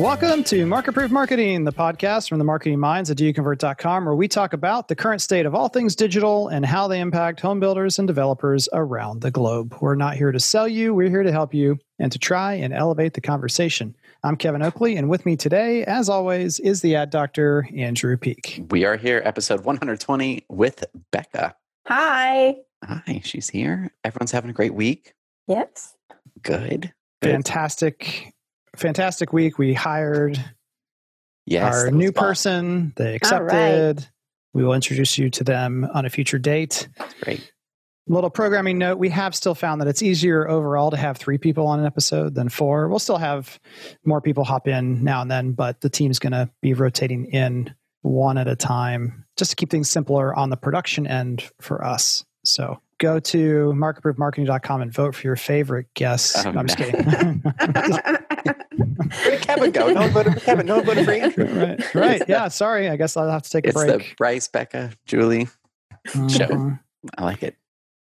Welcome to Market Proof Marketing, the podcast from the marketing minds at doyouconvert.com, where we talk about the current state of all things digital and how they impact home builders and developers around the globe. We're not here to sell you, we're here to help you and to try and elevate the conversation. I'm Kevin Oakley, and with me today, as always, is the ad doctor, Andrew Peek. We are here, episode 120 with Becca. Hi. Hi, she's here. Everyone's having a great week. Yes. Good. Good. Fantastic fantastic week. We hired yes, our new person. They accepted. Right. We will introduce you to them on a future date. That's great. Little programming note we have still found that it's easier overall to have three people on an episode than four. We'll still have more people hop in now and then, but the team's going to be rotating in one at a time just to keep things simpler on the production end for us. So go to marketproofmarketing.com and vote for your favorite guests. Oh, no, I'm just kidding. Where did Kevin go? No one voted for Kevin. No one voted for Andrew. Right. Right. Yeah. Sorry. I guess I'll have to take it's a break. It's the Bryce, Becca, Julie mm-hmm. show. I like it.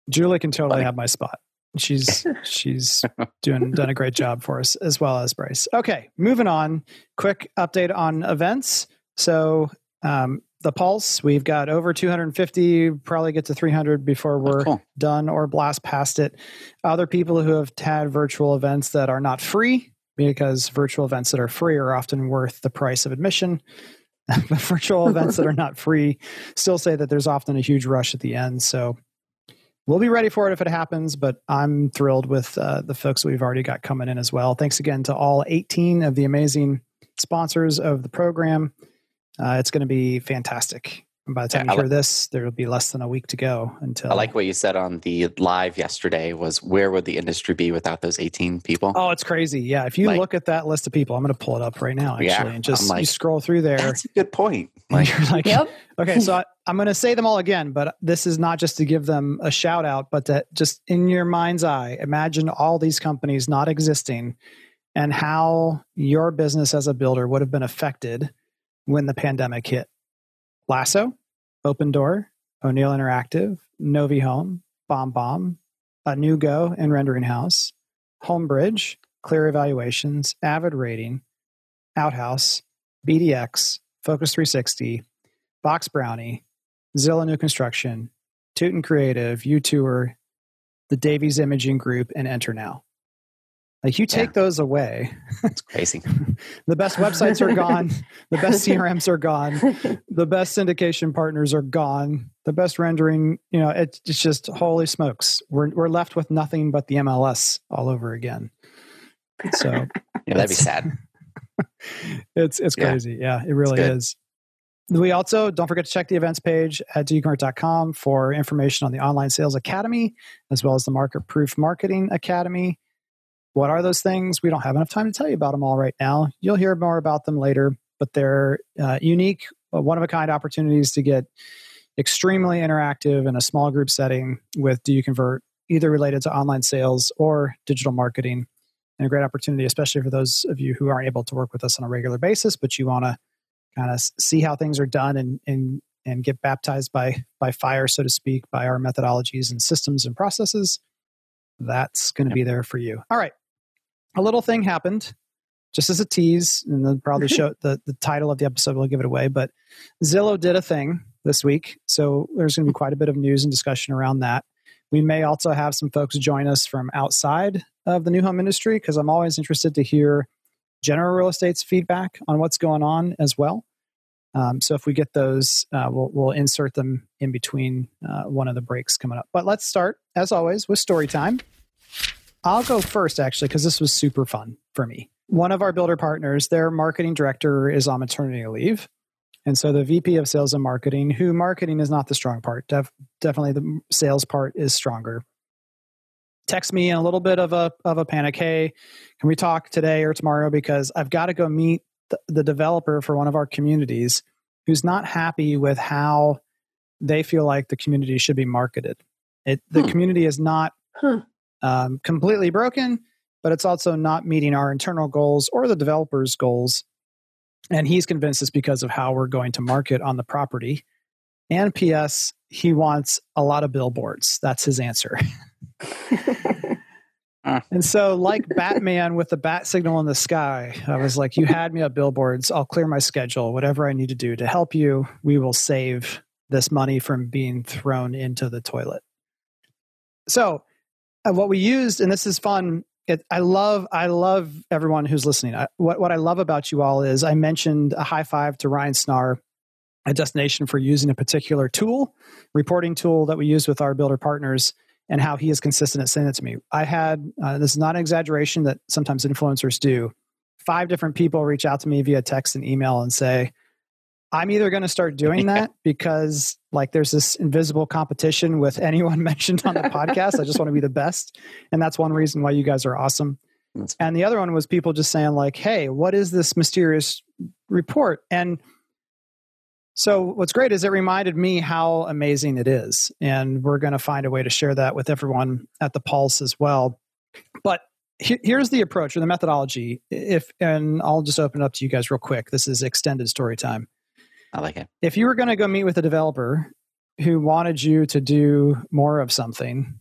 Julie can totally have my spot. She's she's doing done a great job for us as well as Bryce. Okay, moving on. Quick update on events. So um, the Pulse. We've got over 250, probably get to 300 before we're oh, cool. done or blast past it. Other people who have had virtual events that are not free, because virtual events that are free are often worth the price of admission. but virtual events that are not free still say that there's often a huge rush at the end. So we'll be ready for it if it happens, but I'm thrilled with uh, the folks we've already got coming in as well. Thanks again to all 18 of the amazing sponsors of the program. Uh, it's going to be fantastic. And by the time yeah, you hear like, this, there will be less than a week to go until. I like what you said on the live yesterday. Was where would the industry be without those eighteen people? Oh, it's crazy. Yeah, if you like, look at that list of people, I'm going to pull it up right now. Actually, yeah, and just like, you scroll through there. That's a good point. Like, you're like, yep. okay, so I, I'm going to say them all again, but this is not just to give them a shout out, but that just in your mind's eye, imagine all these companies not existing, and how your business as a builder would have been affected when the pandemic hit. Lasso, Opendoor, O'Neill Interactive, NoviHome, Bomb Bomb, Anewgo and Rendering House, Homebridge, Clear Evaluations, Avid Rating, Outhouse, BDX, Focus 360, Box Brownie, Zillow New Construction, Tootin Creative, UTour, the Davies Imaging Group, and Enter Now. Like you take yeah. those away. It's crazy. the best websites are gone. The best CRMs are gone. The best syndication partners are gone. The best rendering, you know, it's just holy smokes. We're we're left with nothing but the MLS all over again. So yeah, that'd be sad. it's it's crazy. Yeah, yeah it really is. We also don't forget to check the events page at doyouconvert.com for information on the Online Sales Academy as well as the Market Proof Marketing Academy. What are those things? We don't have enough time to tell you about them all right now. You'll hear more about them later, but they're uh, unique, uh, one of a kind opportunities to get extremely interactive in a small group setting with Do You Convert, either related to online sales or digital marketing. And a great opportunity, especially for those of you who aren't able to work with us on a regular basis, but you want to kind of see how things are done and, and and get baptized by by fire, so to speak, by our methodologies and systems and processes. That's going to be there for you. All right a little thing happened just as a tease, and then probably show the, the title of the episode will give it away. But Zillow did a thing this week. So there's going to be quite a bit of news and discussion around that. We may also have some folks join us from outside of the new home industry because I'm always interested to hear general real estate's feedback on what's going on as well. Um, so if we get those, uh, we'll, we'll, insert them in between uh, one of the breaks coming up. But let's start, as always, with story time. I'll go first, actually, because this was super fun for me. One of our builder partners, their marketing director is on maternity leave. And so the VP of sales and marketing, who marketing is not the strong part, def, definitely the sales part is stronger. Text me in a little bit of a of a panic. Hey, can we talk today or tomorrow? Because I've got to go meet the, the developer for one of our communities who's not happy with how they feel like the community should be marketed. It, the hmm. community is not huh um, completely broken, but it's also not meeting our internal goals or the developer's goals. And he's convinced it's because of how we're going to market on the property. And P.S., he wants a lot of billboards. That's his answer. And so, like Batman with the bat signal in the sky, I was like, You had me at billboards. I'll clear my schedule, whatever I need to do to help you. We will save this money from being thrown into the toilet. So, what we used, and this is fun. It, I love, I love everyone who's listening. I, what what I love about you all is I mentioned a high five to Ryan Snar, a destination for using a particular tool, reporting tool that we use with our builder partners and how he is consistent at sending it to me. I had uh, this is not an exaggeration that sometimes influencers do. Five different people reach out to me via text and email and say, I'm either going to start doing that because like there's this invisible competition with anyone mentioned on the podcast. I just want to be the best. And that's one reason why you guys are awesome. And the other one was people just saying like, "Hey, what is this mysterious report?" And so, what's great is it reminded me how amazing it is. And we're going to find a way to share that with everyone at the Pulse as well. But here's the approach or the methodology. If, and I'll just open it up to you guys real quick. This is extended story time. I like it. If you were going to go meet with a developer who wanted you to do more of something,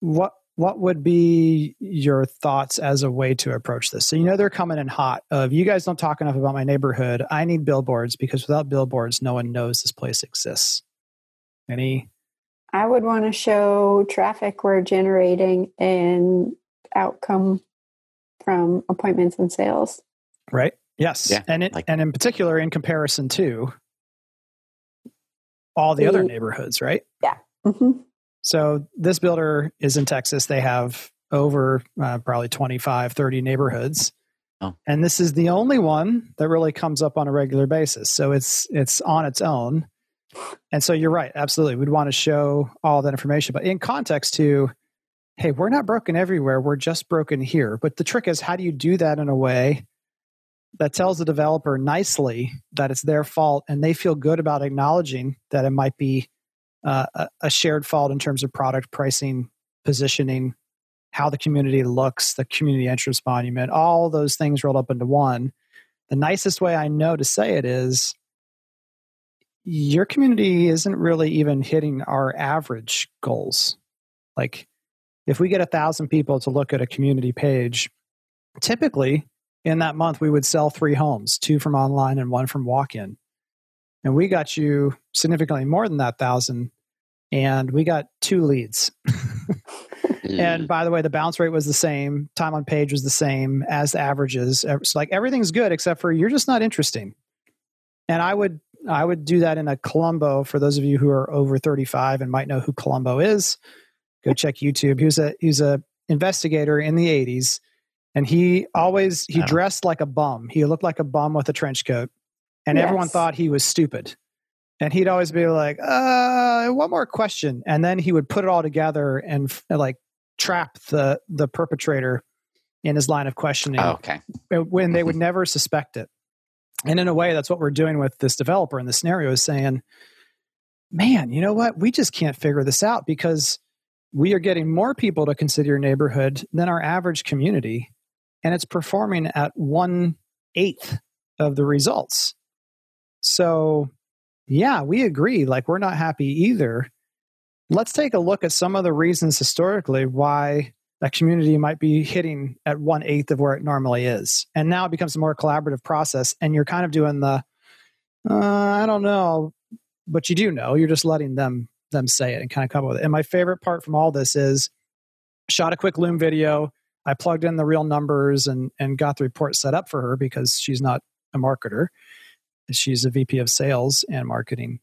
what what would be your thoughts as a way to approach this? So you know they're coming in hot of you guys don't talk enough about my neighborhood. I need billboards because without billboards, no one knows this place exists. Any? I would want to show traffic we're generating and outcome from appointments and sales. Right. Yes. Yeah, and it, like, and in particular in comparison to all the, the other neighborhoods, right? Yeah. Mm-hmm. So this builder is in Texas. They have over uh, probably 25, 30 neighborhoods. Oh. And this is the only one that really comes up on a regular basis. So it's it's on its own. And so you're right, absolutely. We'd want to show all that information, but in context to hey, we're not broken everywhere, we're just broken here. But the trick is how do you do that in a way that tells the developer nicely that it's their fault and they feel good about acknowledging that it might be uh, a, shared fault in terms of product pricing, positioning, how the community looks, the community interest monument, all those things rolled up into one. The nicest way I know to say it is your community isn't really even hitting our average goals. Like if we get a thousand people to look at a community page, typically in that month we would sell three homes, two from online and one from walk-in. And we got you significantly more than that thousand and we got two leads. And by the way the bounce rate was the same time on page was the same as the averages. It's like everything's good except for you're just not interesting. And i would i would do that in a Columbo for those of you who are over 35 and might know who Columbo is. Go check youtube. He was a he's a investigator in the 80s and he always he dressed like a bum he looked like a bum with a trench coat and yes. everyone thought he was stupid. And he'd always be like, uh, one more question. And then he would put it all together and like trap the, the perpetrator in his line of questioning. Oh, okay. When they would never suspect it. And in a way, that's what we're doing with this developer in the scenario is saying, man, you know what? We just can't figure this out because we are getting more people to consider your neighborhood than our average community. And it's performing at one eighth of the results. So, yeah, we agree. Like, we're not happy either. Let's take a look at some of the reasons historically why a community might be hitting at one eighth of where it normally is. And now it becomes a more collaborative process. And you're kind of doing the, uh, I don't know, but you do know. You're just letting them them say it and kind of come up with it. And my favorite part from all this is shot a quick Loom video. I plugged in the real numbers and and got the report set up for her because she's not a marketer. She's a VP of sales and marketing.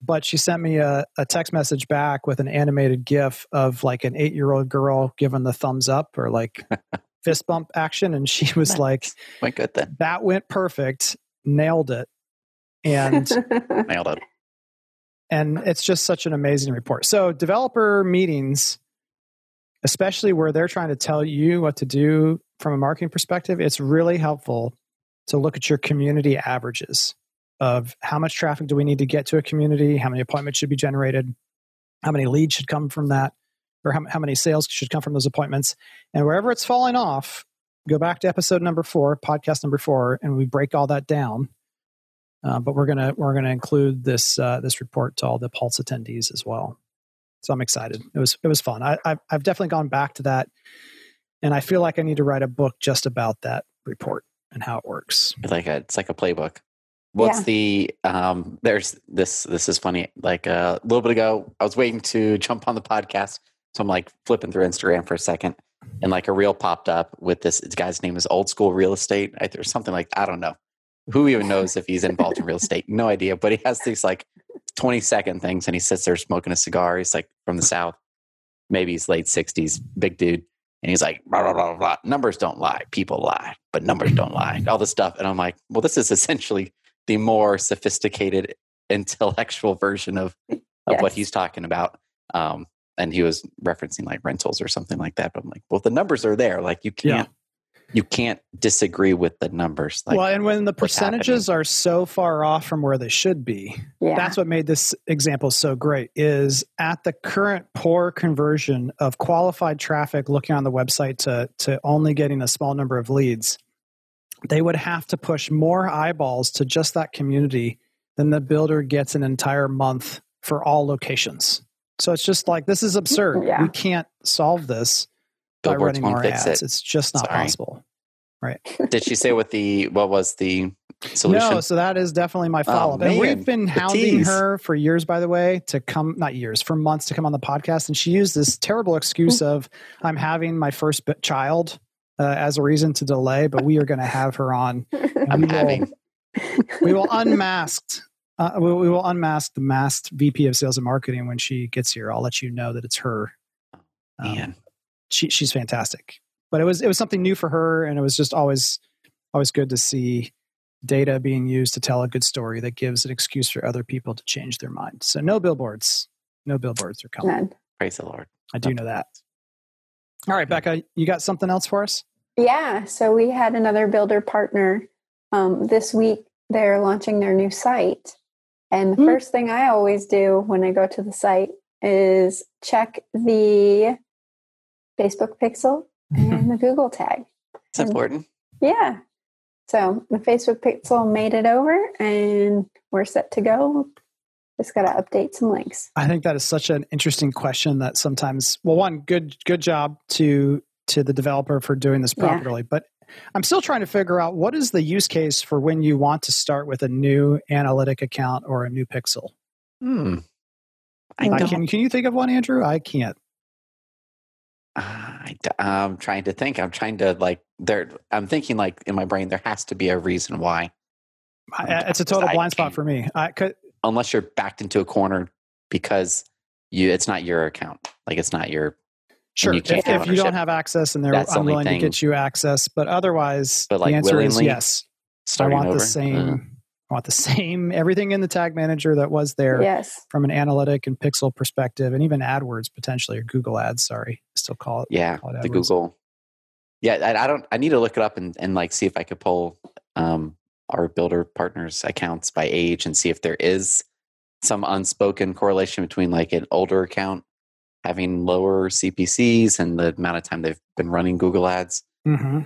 But she sent me a, a text message back with an animated GIF of like an eight year old girl giving the thumbs up or like fist bump action. And she was like, Went good then. That went perfect. Nailed it. And nailed it. And it's just such an amazing report. So, developer meetings, especially where they're trying to tell you what to do from a marketing perspective, it's really helpful to look at your community averages of how much traffic do we need to get to a community, how many appointments should be generated, how many leads should come from that, or how, how many sales should come from those appointments. And wherever it's falling off, go back to episode number four, podcast number four, and we break all that down. Uh, but we're gonna we're gonna include this uh, this report to all the Pulse attendees as well. So I'm excited. It was it was fun. I, I've, I've definitely gone back to that and I feel like I need to write a book just about that report and how it works. Like a, it's like a playbook. What's yeah. the um there's this this is funny. Like uh, a little bit ago, I was waiting to jump on the podcast. So I'm like flipping through Instagram for a second and like a reel popped up with this, this guy's name is old school real estate or something like I don't know. Who even knows if he's involved in real estate? No idea. But he has these like 20 second things and he sits there smoking a cigar. He's like from the South. Maybe he's late 60s, big dude. And he's like, blah, blah, blah, blah. numbers don't lie. People lie, but numbers don't lie. All this stuff. And I'm like, well, this is essentially the more sophisticated intellectual version of, of yes. what he's talking about. Um, and he was referencing like rentals or something like that. But I'm like, well, the numbers are there. Like you can't yeah. You can't disagree with the numbers. Like, well, and when the percentages are so far off from where they should be, yeah. that's what made this example so great. Is at the current poor conversion of qualified traffic looking on the website to to only getting a small number of leads, they would have to push more eyeballs to just that community than the builder gets an entire month for all locations. So it's just like this is absurd. Yeah. We can't solve this by running more ads. It. It's just not Sorry. possible. Right. Did she say what the what was the solution? No, so that is definitely my follow up. Oh, and we've been hounding her for years, by the way, to come not years, for months to come on the podcast. And she used this terrible excuse of I'm having my first child uh, as a reason to delay, but we are going to have her on. I'm having. we will unmasked uh, we, we, will unmask the masked VP of Sales and Marketing when she gets here. I'll let you know that it's her. Um, Man, she she's fantastic. But it was it was something new for her, and it was just always always good to see data being used to tell a good story that gives an excuse for other people to change their mind. So no billboards, no billboards are coming. None. Praise the Lord. I do know that. All right, Becca, you got something else for us? Yeah. So we had another builder partner um, this week. They're launching their new site, and the mm-hmm. first thing I always do when I go to the site is check the Facebook pixel and the Google tag. It's and, important. Yeah. So the Facebook pixel made it over and we're set to go. Just got to update some links. I think that is such an interesting question that sometimes, well, one, good, good job to to the developer for doing this properly. Yeah. But I'm still trying to figure out what is the use case for when you want to start with a new analytic account or a new pixel. Hmm. I, I can. Can you think of one, Andrew? I can't. Uh, I, am trying to think. I'm trying to like. There. I'm thinking like in my brain. There has to be a reason why. I, it's a total blind spot for me. I could, unless you're backed into a corner because you. It's not your account. Like it's not your Sure. If, if you don't have access and they're That's unwilling the to get you access, but otherwise, but like the answer is yes. I want over? the same. Uh. I want the same everything in the tag manager that was there. Yes. From an analytic and pixel perspective, and even AdWords potentially or Google Ads. Sorry, still call it. Yeah, call it the Google. Yeah, I, I, don't. I need to look it up and, and like see if I could pull um, our builder partners accounts by age and see if there is some unspoken correlation between like an older account having lower CPCs and the amount of time they've been running Google Ads. Mm-hmm.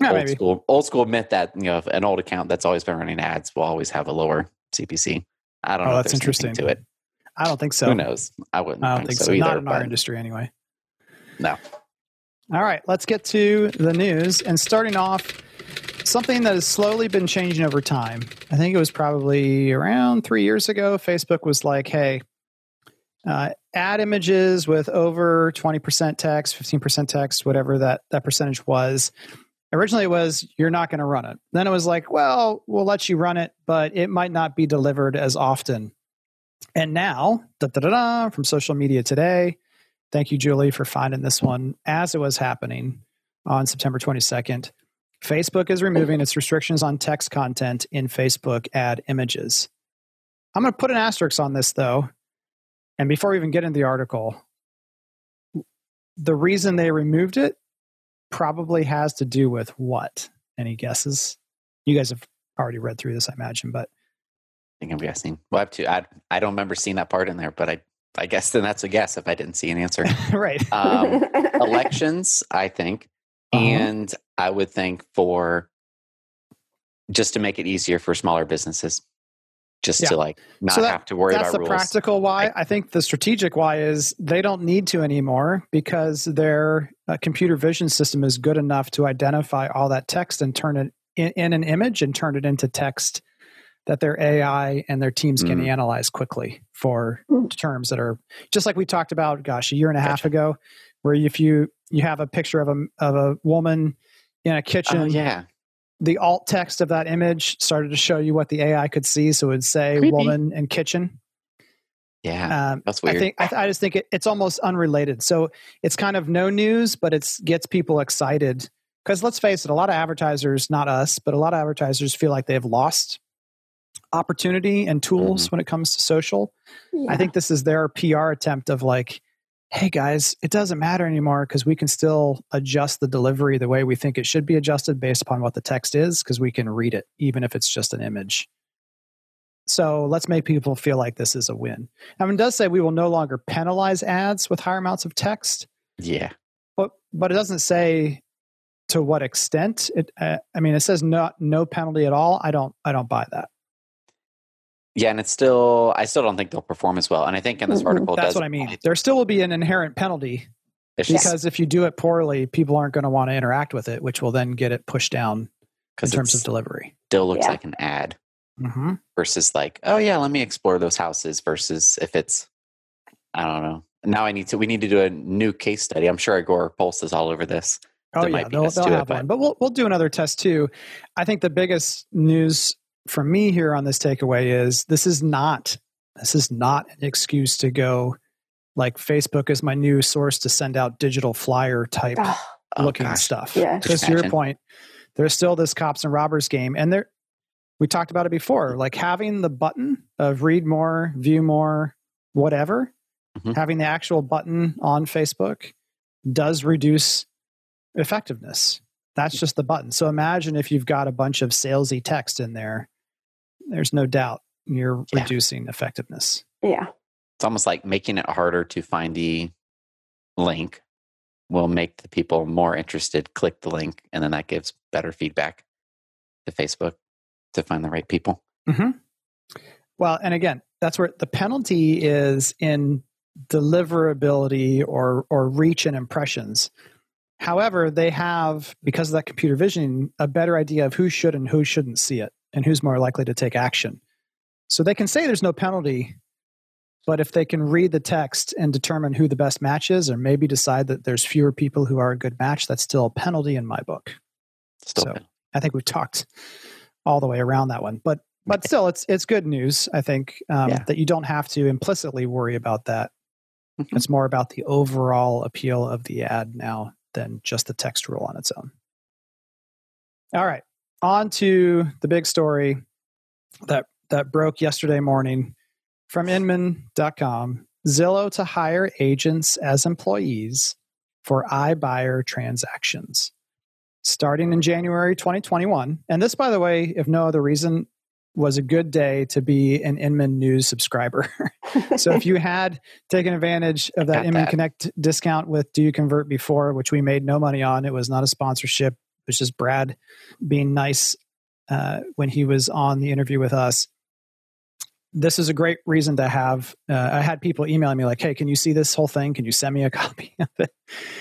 Yeah, old maybe. school, old school admit that you know an old account that's always been running ads will always have a lower CPC. I don't oh, know. that's interesting. To it, I don't think so. Who knows? I wouldn't. I don't think, think so, so, either, Not in our industry, anyway. No. All right, let's get to the news. And starting off, something that has slowly been changing over time. I think it was probably around three years ago. Facebook was like, "Hey, uh, add images with over 20% text, 15% text, whatever that, that percentage was. Originally, it was you're not going to run it. Then it was like, well, we'll let you run it, but it might not be delivered as often. And now, da, da, da, from social media today, thank you, Julie, for finding this one as it was happening on September 22nd. Facebook is removing its restrictions on text content in Facebook ad images. I'm going to put an asterisk on this, though, and before we even get into the article, the reason they removed it probably has to do with what? Any guesses? You guys have already read through this, I imagine, but I think I'm guessing. Well, I have to. I I don't remember seeing that part in there, but I I guess then that's a guess if I didn't see an answer. right. Um, elections, I think, uh-huh. and I would think for just to make it easier for smaller businesses just yeah. to like not so that, have to worry about that's about the practical why. I think the strategic why is they don't need to anymore because their uh, computer vision system is good enough to identify all that text and turn it in, in an image and turn it into text that their AI and their teams can mm. analyze quickly for mm. terms that are just like we talked about, gosh, a year and a gotcha. half ago, where if you you have a picture of a of a woman in a kitchen, uh, yeah, the alt text of that image started to show you what the AI could see, so it would say Creepy. "woman in kitchen." Yeah, um, that's weird. I think I, I just think it, it's almost unrelated. So it's kind of no news, but it gets people excited because let's face it, a lot of advertisers, not us, but a lot of advertisers feel like they have lost opportunity and tools mm-hmm. when it comes to social. Yeah. I think this is their PR attempt of like, hey guys, it doesn't matter anymore because we can still adjust the delivery the way we think it should be adjusted based upon what the text is because we can read it, even if it's just an image. So let's make people feel like this is a win. I mean, it does say we will no longer penalize ads with higher amounts of text. Yeah. But, but it doesn't say to what extent it uh, i mean it says no no penalty at all i don't i don't buy that yeah, and it's still I still don't think they'll perform as well. And I think in this article, that's what I mean. There still will be an inherent penalty because if you do it poorly, people aren't going to want to interact with it, which will then get it pushed down in terms of delivery. Still looks yeah. like an ad mm-hmm. versus like, oh yeah, let me explore those houses. Versus if it's, I don't know. Now I need to. We need to do a new case study. I'm sure Agorapulse is all over this. Oh there yeah, they'll, they'll have it, one, but we'll we'll do another test too. I think the biggest news for me here on this takeaway is this is not this is not an excuse to go like Facebook is my new source to send out digital flyer type oh, looking gosh. stuff. Yeah. Because to your point, there's still this cops and robbers game. And there we talked about it before, like having the button of read more, view more, whatever, mm-hmm. having the actual button on Facebook does reduce effectiveness. That's just the button. So imagine if you've got a bunch of salesy text in there there's no doubt you're yeah. reducing effectiveness. Yeah. It's almost like making it harder to find the link will make the people more interested click the link and then that gives better feedback to Facebook to find the right people. Mm-hmm. Well, and again, that's where the penalty is in deliverability or or reach and impressions. However, they have because of that computer vision a better idea of who should and who shouldn't see it and who's more likely to take action. So they can say there's no penalty, but if they can read the text and determine who the best match is, or maybe decide that there's fewer people who are a good match, that's still a penalty in my book. Still so I think we've talked all the way around that one, but but still, it's it's good news. I think um, yeah. that you don't have to implicitly worry about that. Mm-hmm. It's more about the overall appeal of the ad now than just the text rule on its own. All right on to the big story that that broke yesterday morning from inman.com zillow to hire agents as employees for ibuyer transactions. Starting in january 2021 and this by the way if no other reason was a good day to be an inman news subscriber. So if you had taken advantage of that inman that. connect discount with do you convert before which we made no money on it was not a sponsorship was just Brad being nice uh, when he was on the interview with us. This is a great reason to have. Uh, I had people emailing me like, "Hey, can you see this whole thing? Can you send me a copy of it?"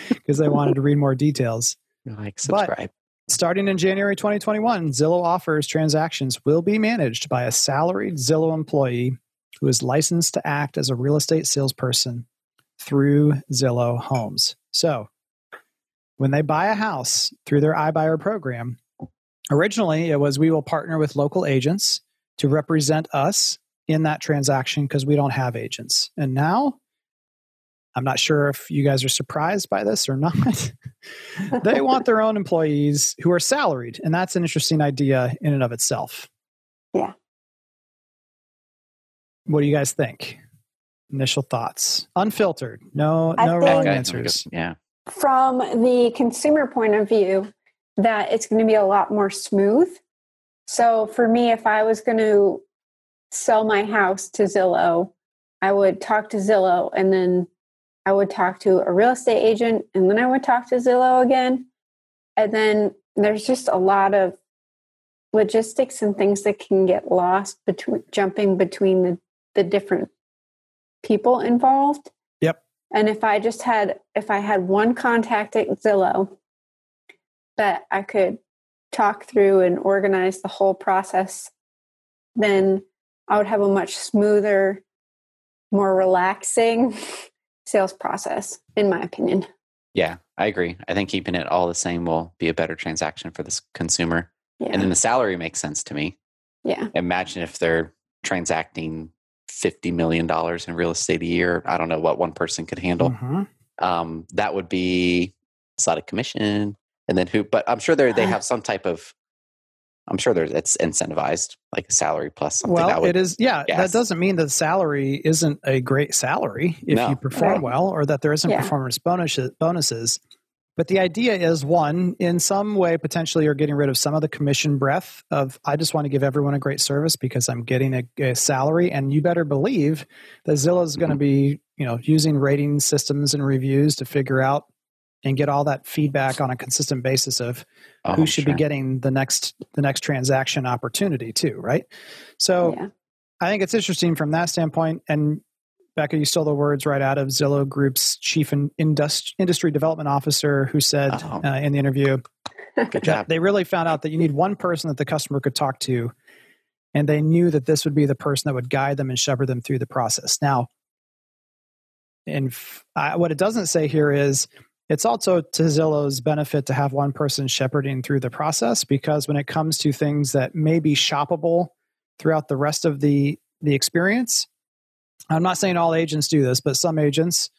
Because they wanted to read more details. Like, subscribe. But starting in January 2021, Zillow offers transactions will be managed by a salaried Zillow employee who is licensed to act as a real estate salesperson through Zillow Homes. So when they buy a house through their iBuyer program, originally it was we will partner with local agents to represent us in that transaction because we don't have agents. And now, I'm not sure if you guys are surprised by this or not. they want their own employees who are salaried, and that's an interesting idea in and of itself. Yeah. What do you guys think? Initial thoughts, unfiltered, no, I no wrong answers. Yeah from the consumer point of view that it's going to be a lot more smooth. So for me, if I was going to sell my house to Zillow, I would talk to Zillow and then I would talk to a real estate agent and then I would talk to Zillow again. And then there's just a lot of logistics and things that can get lost between jumping between the, the different people involved. And if I just had if I had one contact at Zillow that I could talk through and organize the whole process, then I would have a much smoother, more relaxing sales process, in my opinion. Yeah, I agree. I think keeping it all the same will be a better transaction for this consumer. Yeah. And then the salary makes sense to me. yeah. Imagine if they're transacting $50 million in real estate a year. I don't know what one person could handle. Mhm. Um, that would be a lot of commission. And then who, but I'm sure they they have some type of, I'm sure there's, it's incentivized, like a salary plus something. Well, that would, it is. Yeah, Yes. that doesn't mean that the salary isn't a great salary if No. you perform Right. well, or that there isn't Yeah. performance bonuses. Bonuses, but the idea is one, in some way, potentially, you're getting rid of some of the commission breath of I just want to give everyone a great service because I'm getting a, a salary, and you better believe that Zillow is going to mm-hmm. be, you know, using rating systems and reviews to figure out and get all that feedback on a consistent basis of oh, who should sure. be getting the next the next transaction opportunity too right so yeah. i think it's interesting from that standpoint and becca you stole the words right out of zillow group's chief in, indust, industry development officer who said Oh. uh, in the interview Good job. they really found out that you need one person that the customer could talk to and they knew that this would be the person that would guide them and shepherd them through the process now and f- I, what it doesn't say here is it's also to Zillow's benefit to have one person shepherding through the process because when it comes to things that may be shoppable throughout the rest of the the experience, I'm not saying all agents do this, but some agents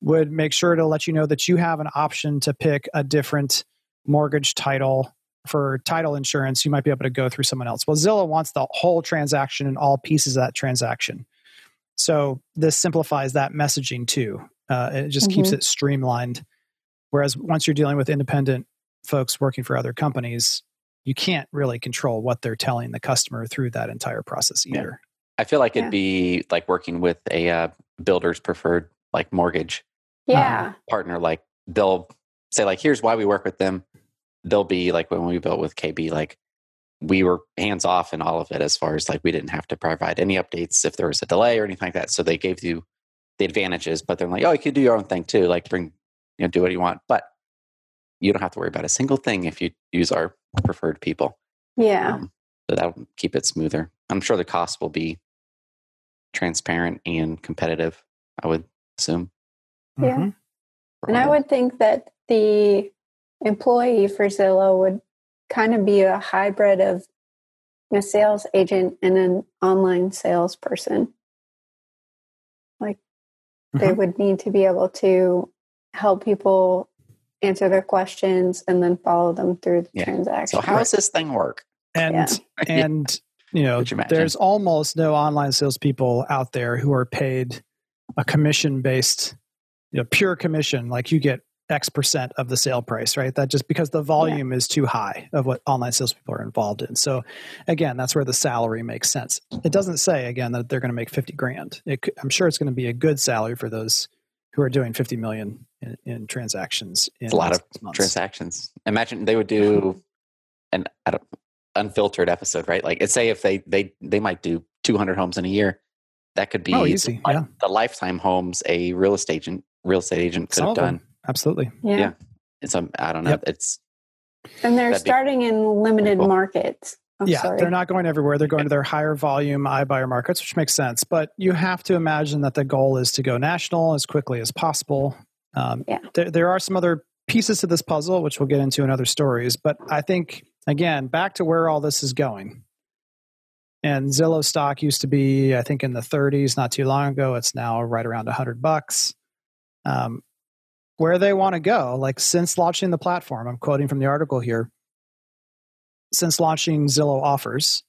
would make sure to let you know that you have an option to pick a different mortgage title for title insurance. You might be able to go through someone else. Well, Zillow wants the whole transaction and all pieces of that transaction. So this simplifies that messaging too. Uh, it just keeps it streamlined. Whereas once you're dealing with independent folks working for other companies, you can't really control what they're telling the customer through that entire process Yeah. either. I feel like Yeah. it'd be like working with a uh, builder's preferred like mortgage Yeah. partner. Like they'll say like, here's why we work with them. They'll be like when we built with KB, like we were hands off in all of it as far as like we didn't have to provide any updates if there was a delay or anything like that. So they gave you the advantages, but they're like, oh, you could do your own thing too. Like bring, you know, do what you want, but you don't have to worry about a single thing if you use our preferred people. yeah. Um, so that'll keep it smoother. I'm sure the cost will be transparent and competitive. I would assume. Yeah. Mhm. And I would think that the employee for Zillow would kind of be a hybrid of a sales agent and an online salesperson. Like they Mhm. would need to be able to help people answer their questions and then follow them through the Yeah. transaction. So how does this thing work? And Yeah. and you know, you there's almost no online salespeople out there who are paid a commission based, you know, pure commission, like you get X percent of the sale price, right? That just because the volume is too high of what online salespeople are involved in. So again, that's where the salary makes sense. It doesn't say again that they're going to make 50 grand. It, I'm sure it's going to be a good salary for those who are doing 50 million in, in transactions. In a lot of months. transactions. Imagine they would do an I don't- unfiltered episode, right? Like, say if they they they might do 200 homes in a year. That could be Oh, easy. like Yeah. the lifetime homes a real estate agent real estate agent could Some have of them. done. Absolutely. yeah. yeah. It's um, I don't know. Yep. It's And they're That'd be starting in limited cool. markets. I'm yeah, sorry. they're not going everywhere. They're going to their higher volume iBuyer markets, which makes sense. But you have to imagine that the goal is to go national as quickly as possible. Um, Yeah. there, there are some other pieces to this puzzle, which we'll get into in other stories. But I think, again, back to where all this is going. And Zillow stock used to be, I think, in the 30s not too long ago. It's now right around 100 bucks. Um, where they want to go, like since launching the platform, I'm quoting from the article here. Since launching Zillow offers,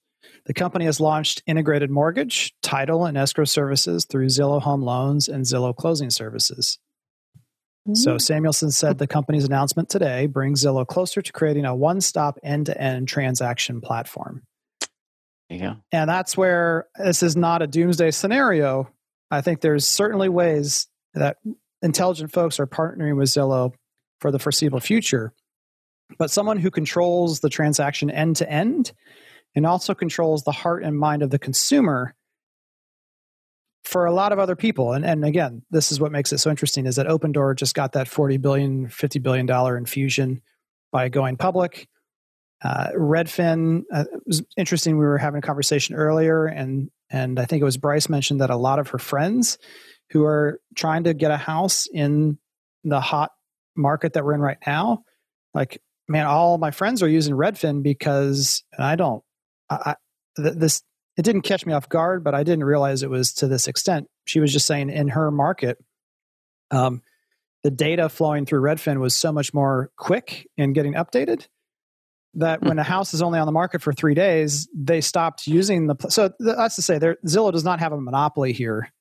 the company has launched integrated mortgage, title, and escrow services through Zillow Home Loans and Zillow Closing Services. So Mm. Samuelson said the company's announcement today brings Zillow closer to creating a one-stop end-to-end transaction platform. go. And that's where this is not a doomsday scenario. I think there's certainly ways that intelligent folks are partnering with Zillow for the foreseeable future. But someone who controls the transaction end to end and also controls the heart and mind of the consumer for a lot of other people. And, and again, this is what makes it so interesting is that Opendoor just got that 40 billion, 50 billion dollar infusion by going public. Uh, Redfin uh, was interesting. We were having a conversation earlier, and and I think it was Bryce mentioned that a lot of her friends who are trying to get a house in the hot market that we're in right now, like man, all my friends are using Redfin because I don't. I, this it didn't catch me off guard, but I didn't realize it was to this extent. She was just saying in her market, um, the data flowing through Redfin was so much more quick in getting updated that when a house is only on the market for three days, they stopped using the. So that's to say, Zillow does not have a monopoly here,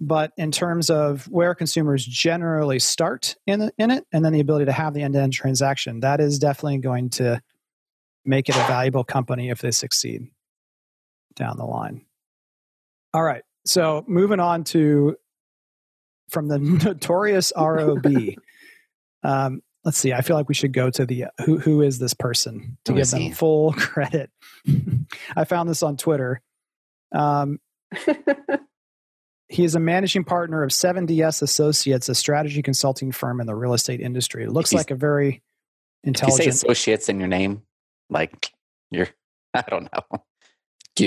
but in terms of where consumers generally start in in it, and then the ability to have the end to end transaction, that is definitely going to make it a valuable company if they succeed down the line. All right. So moving on to from the notorious ROB. um, let's see. I feel like we should go to the who who is this person to give them full credit. I found this on Twitter. Um, he is a managing partner of 7DS Associates, a strategy consulting firm in the real estate industry. It looks He's, like a very intelligent. you say associates in your name, like you're, I don't know.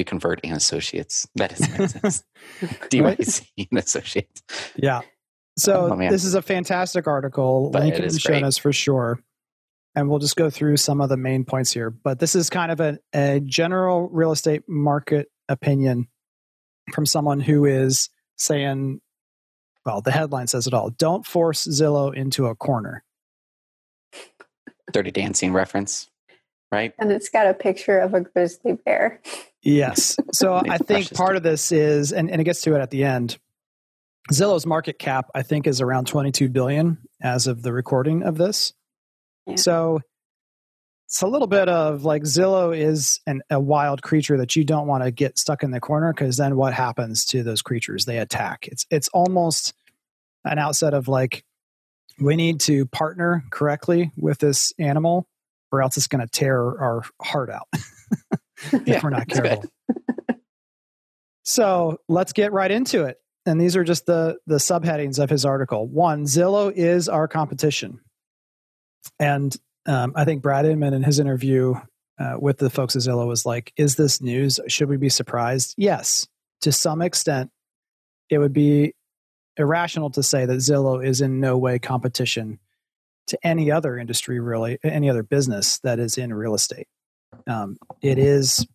Convert and associates? That is. DYC and associates. Yeah. Oh, so oh, this is a fantastic article. But Link show notes for sure. And we'll just go through some of the main points here. But this is kind of a, a general real estate market opinion from someone who is saying, well, the headline says it all. Don't force Zillow into a corner. Dirty Dancing reference, right? And it's got a picture of a grizzly bear. Yes. So I think part of this is, and, and it gets to it at the end. Zillow's market cap, I think, is around 22 billion as of the recording of this. Yeah. So it's a little bit of like Zillow is an, a wild creature that you don't want to get stuck in the corner because then what happens to those creatures? They attack. It's it's almost an outset of like we need to partner correctly with this animal or else it's going to tear our heart out. if yeah, we're not careful. so let's get right into it. And these are just the the subheadings of his article. One, Zillow is our competition, and um, I think Brad Inman in his interview uh, with the folks at Zillow was like, "Is this news? Should we be surprised?" Yes, to some extent, it would be irrational to say that Zillow is in no way competition to any other industry, really, any other business that is in real estate. Um, it is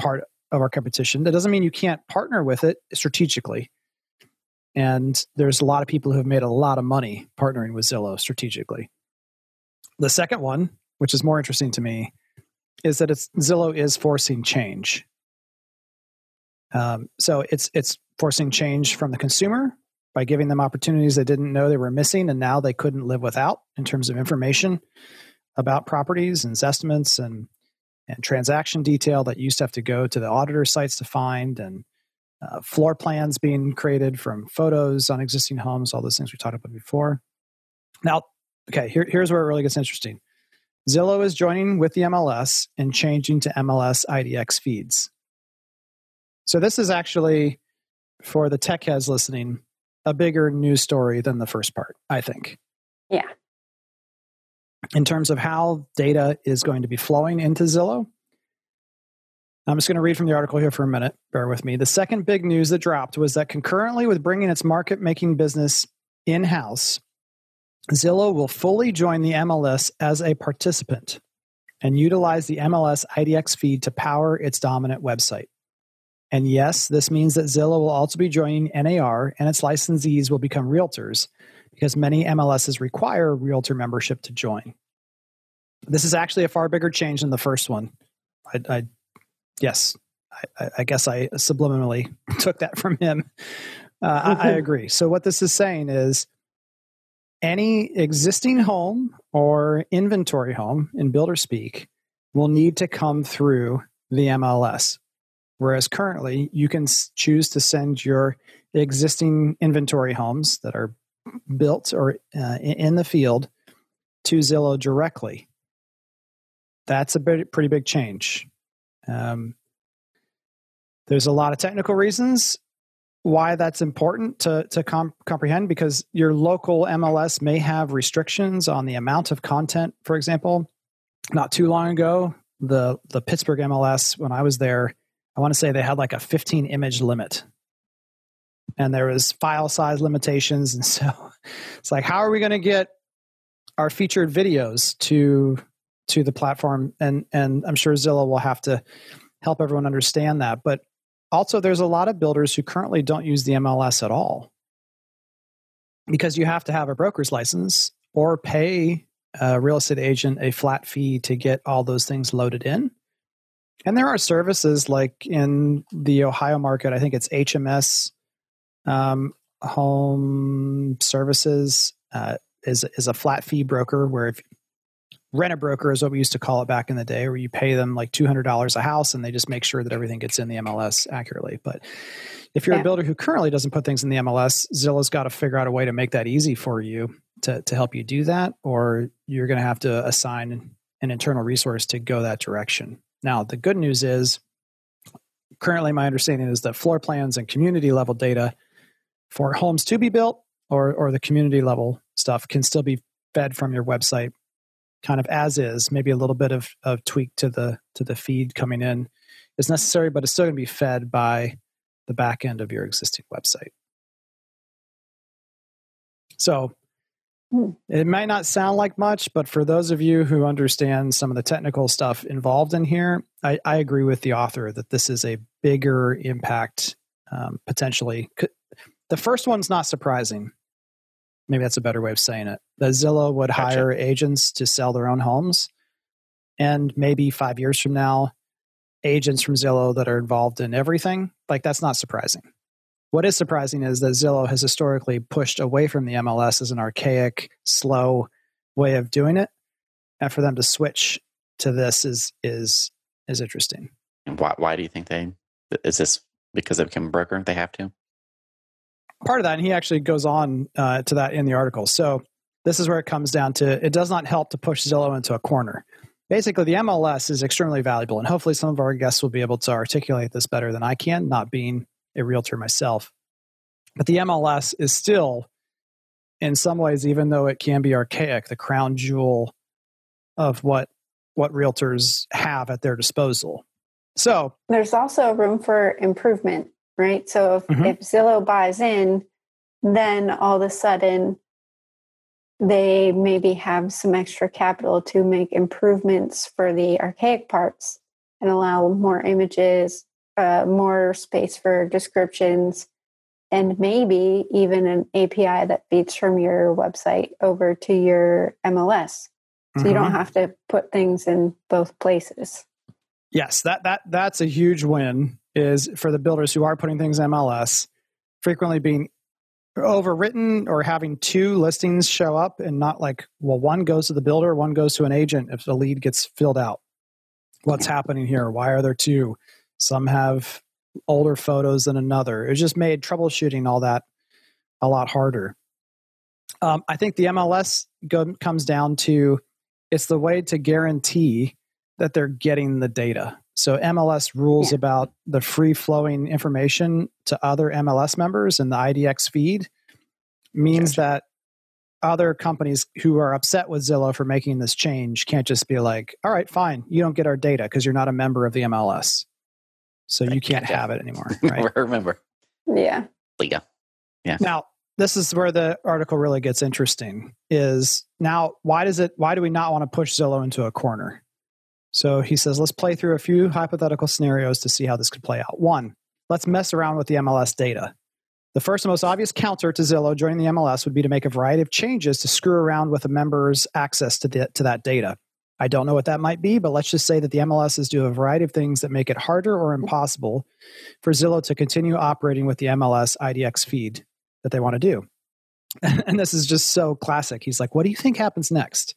part of our competition. That doesn't mean you can't partner with it strategically. And there's a lot of people who have made a lot of money partnering with Zillow strategically. The second one, which is more interesting to me, is that it's Zillow is forcing change. Um, so it's it's forcing change from the consumer by giving them opportunities they didn't know they were missing and now they couldn't live without in terms of information about properties and estimates and and transaction detail that used to have to go to the auditor sites to find and uh, floor plans being created from photos on existing homes all those things we talked about before. Now okay here, here's where it really gets interesting. Zillow is joining with the mls and changing to mls idx feeds. So this is actually for the tech heads listening a bigger news story than the first part i think yeah in terms of how data is going to be flowing into Zillow. I'm just going to read from the article here for a minute. Bear with me. The second big news that dropped was that concurrently with bringing its market making business in house, Zillow will fully join the MLS as a participant and utilize the MLS IDX feed to power its dominant website. And yes, this means that Zillow will also be joining NAR and its licensees will become realtors because many MLSs require realtor membership to join. This is actually a far bigger change than the first one. I, I yes, I, I, guess I subliminally took that from him. Uh, I, I agree. So what this is saying is any existing home or inventory home in builder speak will need to come through the MLS. Whereas currently, you can choose to send your existing inventory homes that are built or uh, in the field to Zillow directly. That's a bit, pretty big change. Um, there's a lot of technical reasons why that's important to to com- comprehend because your local MLS may have restrictions on the amount of content. For example, not too long ago, the the Pittsburgh MLS when I was there, I want to say they had like a 15 image limit. And there was file size limitations and so it's like how are we going to get our featured videos to to the platform? And and I'm sure Zillow will have to help everyone understand that. But also there's a lot of builders who currently don't use the MLS at all. Because you have to have a broker's license or pay a real estate agent a flat fee to get all those things loaded in and there are services like in the Ohio market I think it's HMS um, home services uh, is is a flat fee broker where if rent a broker is what we used to call it back in the day, where you pay them like two hundred dollars a house and they just make sure that everything gets in the MLS accurately. But if you're yeah. a builder who currently doesn't put things in the MLS, Zillow's got to figure out a way to make that easy for you to to help you do that, or you're going to have to assign an internal resource to go that direction. Now, the good news is currently my understanding is that floor plans and community level data for homes to be built or or the community level stuff can still be fed from your website kind of as is maybe a little bit of, of tweak to the to the feed coming in is necessary but it's still going to be fed by the back end of your existing website so. It might not sound like much but for those of you who understand some of the technical stuff involved in here i, I agree with the author that this is a bigger impact um, potentially the first one's not surprising maybe that's a better way of saying it. That Zillow would gotcha. hire agents to sell their own homes. And maybe five years from now, agents from Zillow that are involved in everything. Like, that's not surprising. What is surprising is that Zillow has historically pushed away from the MLS as an archaic, slow way of doing it. And for them to switch to this is is is interesting. Why why do you think they is this because they become a broker? They have to? part of that, and he actually goes on uh, to that in the article. So this is where it comes down to it does not help to push Zillow into a corner. Basically, the MLS is extremely valuable, and hopefully, some of our guests will be able to articulate this better than I can, not being a realtor myself. But the MLS is still, in some ways, even though it can be archaic, the crown jewel of what what realtors have at their disposal. So there's also room for improvement right? So if, mm-hmm. if Zillow buys in, then all of a sudden they maybe have some extra capital to make improvements for the archaic parts and allow more images, uh, more space for descriptions, and maybe even an API that feeds from your website over to your MLS. So mm-hmm. you don't mm-hmm. have to put things in both places. Yes, that that that's a huge win is for the builders who are putting things in MLS, frequently being overwritten or having two listings show up and not like, well, one goes to the builder, one goes to an agent if the lead gets filled out. What's happening here? Why are there two? Some have older photos than another. It just made troubleshooting all that a lot harder. Um, I think the MLS go, comes down to it's the way to guarantee that they're getting the data. So MLS rules yeah. about the free flowing information to other MLS members in the IDX feed means gotcha. that other companies who are upset with Zillow for making this change can't just be like, all right, fine, you don't get our data because you're not a member of the MLS. So you can't gotcha. have it anymore. Right? Remember. Yeah. Yeah. Yeah. Now, this is where the article really gets interesting is now why does it why do we not want to push Zillow into a corner? So he says, let's play through a few hypothetical scenarios to see how this could play out. One, let's mess around with the MLS data. The first and most obvious counter to Zillow joining the MLS would be to make a variety of changes to screw around with a member's access to, the, to that data. I don't know what that might be, but let's just say that the MLSs do a variety of things that make it harder or impossible for Zillow to continue operating with the MLS IDX feed that they want to do. and this is just so classic. He's like, What do you think happens next?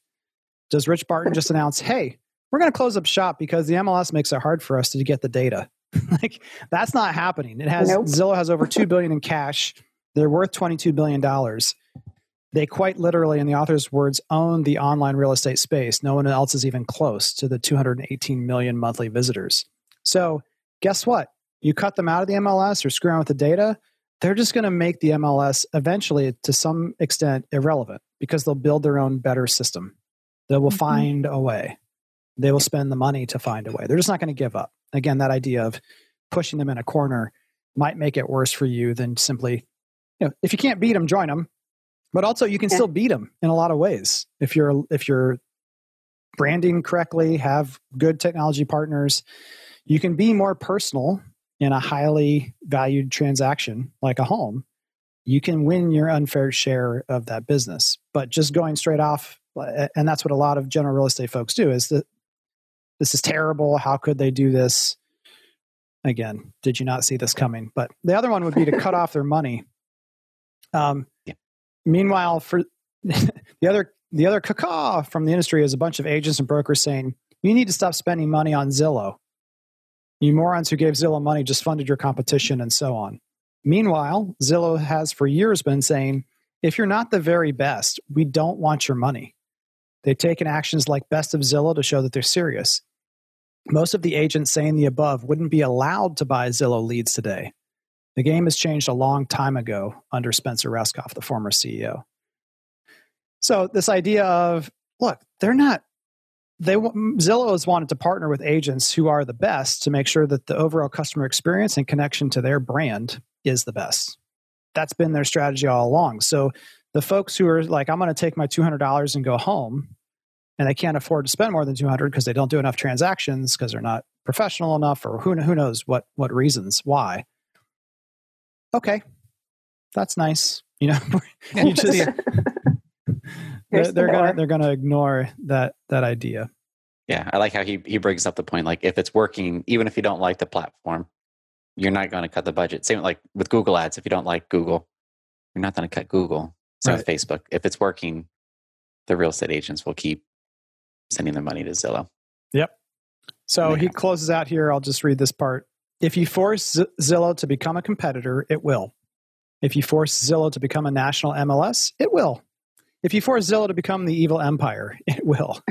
Does Rich Barton just announce, Hey, we're going to close up shop because the MLS makes it hard for us to get the data. like that's not happening. It has nope. Zillow has over 2 billion in cash. They're worth 22 billion dollars. They quite literally in the author's words own the online real estate space. No one else is even close to the 218 million monthly visitors. So, guess what? You cut them out of the MLS or screw around with the data, they're just going to make the MLS eventually, to some extent, irrelevant because they'll build their own better system. They will mm-hmm. find a way. They will spend the money to find a way. They're just not going to give up. Again, that idea of pushing them in a corner might make it worse for you than simply, you know, if you can't beat them, join them. But also, you can yeah. still beat them in a lot of ways if you're if you're branding correctly, have good technology partners. You can be more personal in a highly valued transaction like a home. You can win your unfair share of that business. But just going straight off, and that's what a lot of general real estate folks do, is that this is terrible. How could they do this? Again, did you not see this coming? But the other one would be to cut off their money. Um. Meanwhile, for the other the other caca from the industry is a bunch of agents and brokers saying you need to stop spending money on Zillow. You morons who gave Zillow money just funded your competition and so on. Meanwhile, Zillow has for years been saying if you're not the very best, we don't want your money. They've taken actions like Best of Zillow to show that they're serious. Most of the agents saying the above wouldn't be allowed to buy Zillow leads today. The game has changed a long time ago under Spencer Rascoff, the former CEO. So, this idea of, look, they're not, they, Zillow has wanted to partner with agents who are the best to make sure that the overall customer experience and connection to their brand is the best. That's been their strategy all along. So, the folks who are like, I'm going to take my $200 and go home, and they can't afford to spend more than 200 because they don't do enough transactions because they're not professional enough or who, who knows what, what reasons why. Okay, that's nice. You know, you just, they're, they're gonna they're gonna ignore that that idea. Yeah, I like how he he brings up the point. Like, if it's working, even if you don't like the platform, you're not going to cut the budget. Same like with Google Ads. If you don't like Google, you're not going to cut Google. Same right. with Facebook. If it's working, the real estate agents will keep sending their money to Zillow. Yep. So he closes out here. I'll just read this part. If you force Zillow to become a competitor, it will. If you force Zillow to become a national MLS, it will. If you force Zillow to become the evil empire, it will.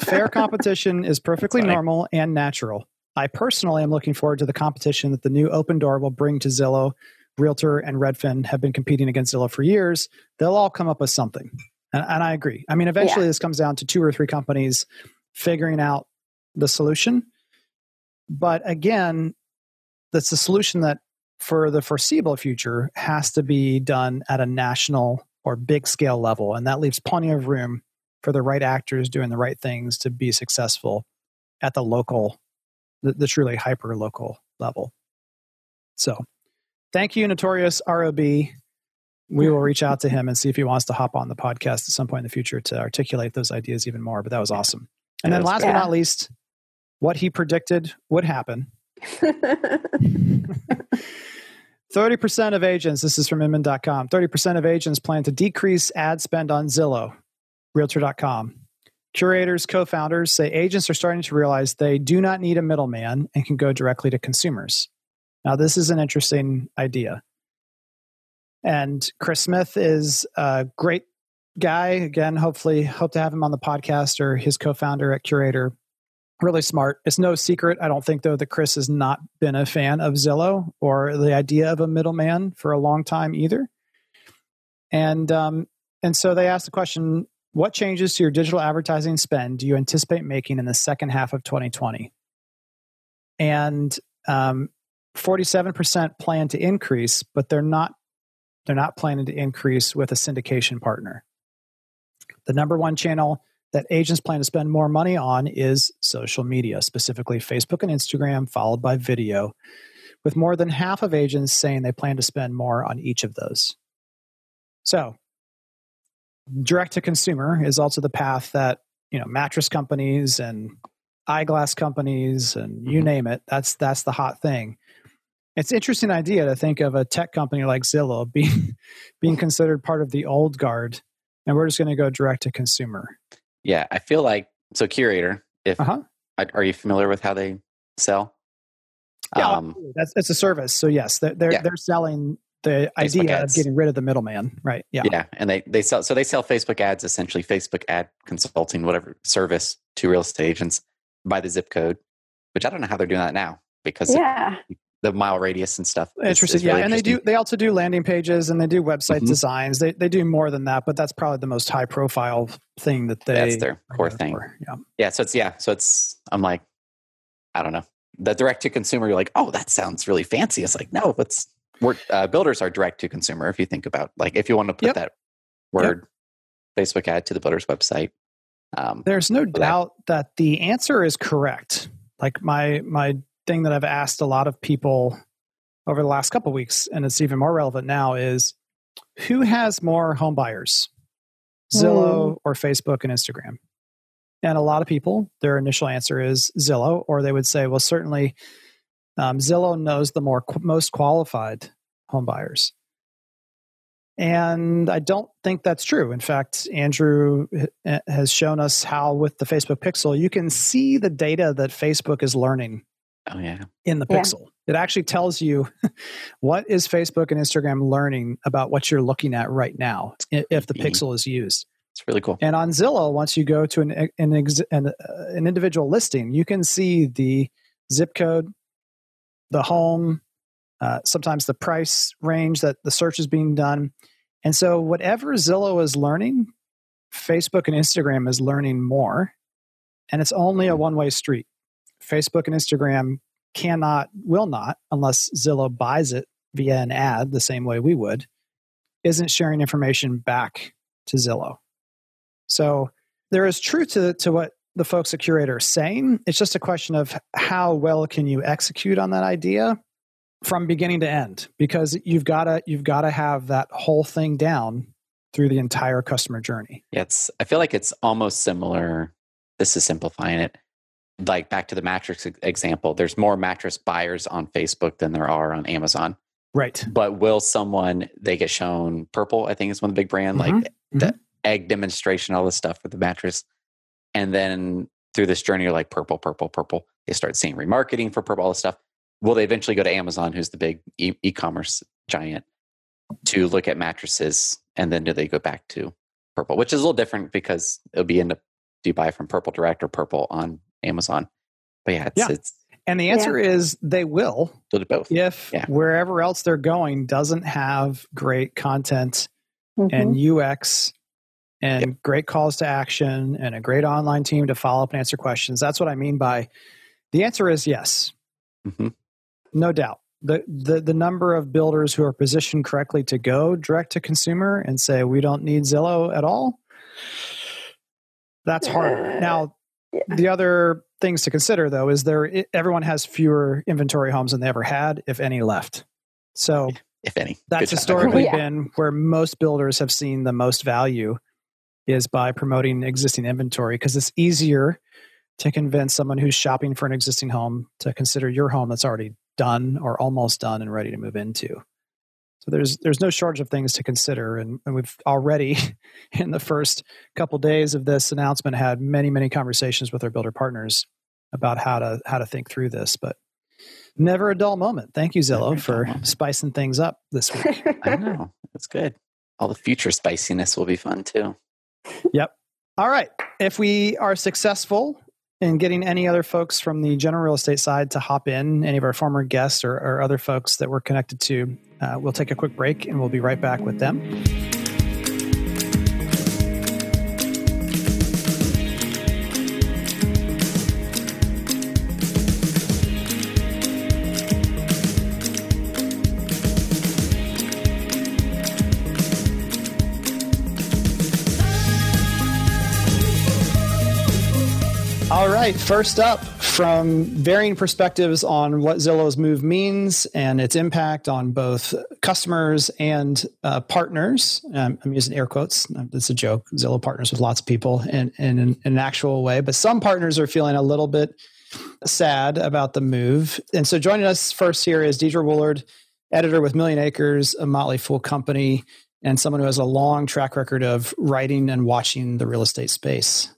Fair competition is perfectly normal and natural. I personally am looking forward to the competition that the new open door will bring to Zillow. Realtor and Redfin have been competing against Zillow for years. They'll all come up with something. And, and I agree. I mean, eventually yeah. this comes down to two or three companies figuring out the solution. But again, that's a solution that for the foreseeable future has to be done at a national or big scale level. And that leaves plenty of room for the right actors doing the right things to be successful at the local, the, the truly hyper local level. So thank you, Notorious ROB. We will reach out to him and see if he wants to hop on the podcast at some point in the future to articulate those ideas even more. But that was awesome. And then last yeah. but not least, what he predicted would happen. 30% of agents, this is from Inman.com, 30% of agents plan to decrease ad spend on Zillow, Realtor.com. Curaytor's, co founders say agents are starting to realize they do not need a middleman and can go directly to consumers. Now, this is an interesting idea. And Chris Smith is a great guy. Again, hopefully, hope to have him on the podcast or his co founder at Curaytor really smart. It's no secret, I don't think, though, that Chris has not been a fan of Zillow or the idea of a middleman for a long time either. And um, and so they asked the question: What changes to your digital advertising spend do you anticipate making in the second half of 2020? And um, 47% plan to increase, but they're not they're not planning to increase with a syndication partner. The number one channel that agents plan to spend more money on is social media, specifically Facebook and Instagram, followed by video, with more than half of agents saying they plan to spend more on each of those. So, direct to consumer is also the path that, you know, mattress companies and eyeglass companies and you mm-hmm. name it, that's that's the hot thing. It's an interesting idea to think of a tech company like Zillow being being considered part of the old guard and we're just going to go direct to consumer. Yeah, I feel like so Curaytor. If uh-huh. are you familiar with how they sell? Yeah, um, that's it's a service. So yes, they're they're, yeah. they're selling the Facebook idea ads. of getting rid of the middleman, right? Yeah, yeah, and they they sell so they sell Facebook ads, essentially Facebook ad consulting, whatever service to real estate agents by the zip code. which I don't know how they're doing that now because yeah. The mile radius and stuff. Interesting. Is, is really yeah, and they do. They also do landing pages and they do website mm-hmm. designs. They they do more than that, but that's probably the most high profile thing that they. That's their core thing. For. Yeah. Yeah. So it's yeah. So it's I'm like, I don't know. The direct to consumer, you're like, oh, that sounds really fancy. It's like, no, it's we're uh, builders are direct to consumer. If you think about like if you want to put yep. that word yep. Facebook ad to the builder's website. Um, There's no doubt that, that the answer is correct. Like my my thing that I've asked a lot of people over the last couple weeks, and it's even more relevant now, is who has more home buyers, Zillow mm. or Facebook and Instagram? And a lot of people, their initial answer is Zillow, or they would say, well, certainly um, Zillow knows the more most qualified home buyers. And I don't think that's true. In fact, Andrew has shown us how with the Facebook Pixel, you can see the data that Facebook is learning Oh yeah. In the pixel. It actually tells you what is Facebook and Instagram learning about what you're looking at right now if the pixel is used. It's really cool. And on Zillow, once you go to an an, an, uh, an individual listing, you can see the zip code, the home, uh, sometimes the price range that the search is being done. And so, whatever Zillow is learning, Facebook and Instagram is learning more. And it's only a one way street. Facebook and Instagram cannot, will not, unless Zillow buys it via an ad the same way we would, isn't sharing information back to Zillow. So there is truth to, to what the folks at Curaytor are saying. It's just a question of how well can you execute on that idea from beginning to end because you've got to you've got to have that whole thing down through the entire customer journey. Yeah, it's I feel like it's almost similar. This is simplifying it like back to the mattress example, there's more mattress buyers on Facebook than there are on Amazon. Right. But will someone they get shown purple, I think is one of the big brand, mm-hmm. like mm-hmm. the egg demonstration, all this stuff with the mattress. And then through this journey, you're like purple, purple, purple. They start seeing remarketing for purple, all this stuff. Will they eventually go to Amazon, who's the big e- commerce giant, to look at mattresses? And then do they go back to purple, which is a little different because it'll be in the do you buy from Purple Direct or Purple on Amazon. But yeah, it's, yeah. it's and the answer yeah. is they will. Do both. If yeah. wherever else they're going doesn't have great content mm-hmm. and UX and yep. great calls to action and a great online team to follow up and answer questions. That's what I mean by the answer is yes. Mm-hmm. No doubt. The, the the number of builders who are positioned correctly to go direct to consumer and say we don't need Zillow at all. That's hard. Now yeah. The other things to consider, though, is there everyone has fewer inventory homes than they ever had, if any, left. So, if any, that's historically yeah. been where most builders have seen the most value is by promoting existing inventory because it's easier to convince someone who's shopping for an existing home to consider your home that's already done or almost done and ready to move into. So there's there's no shortage of things to consider, and, and we've already in the first couple days of this announcement had many many conversations with our builder partners about how to how to think through this. But never a dull moment. Thank you Zillow for spicing things up this week. I know that's good. All the future spiciness will be fun too. Yep. All right. If we are successful in getting any other folks from the general real estate side to hop in, any of our former guests or, or other folks that we're connected to, uh, we'll take a quick break and we'll be right back with them. All right, first up, from varying perspectives on what Zillow's move means and its impact on both customers and uh, partners. Um, I'm using air quotes. It's a joke. Zillow partners with lots of people in, in, in an actual way, but some partners are feeling a little bit sad about the move. And so joining us first here is Deidre Woolard, editor with Million Acres, a Motley Fool company, and someone who has a long track record of writing and watching the real estate space.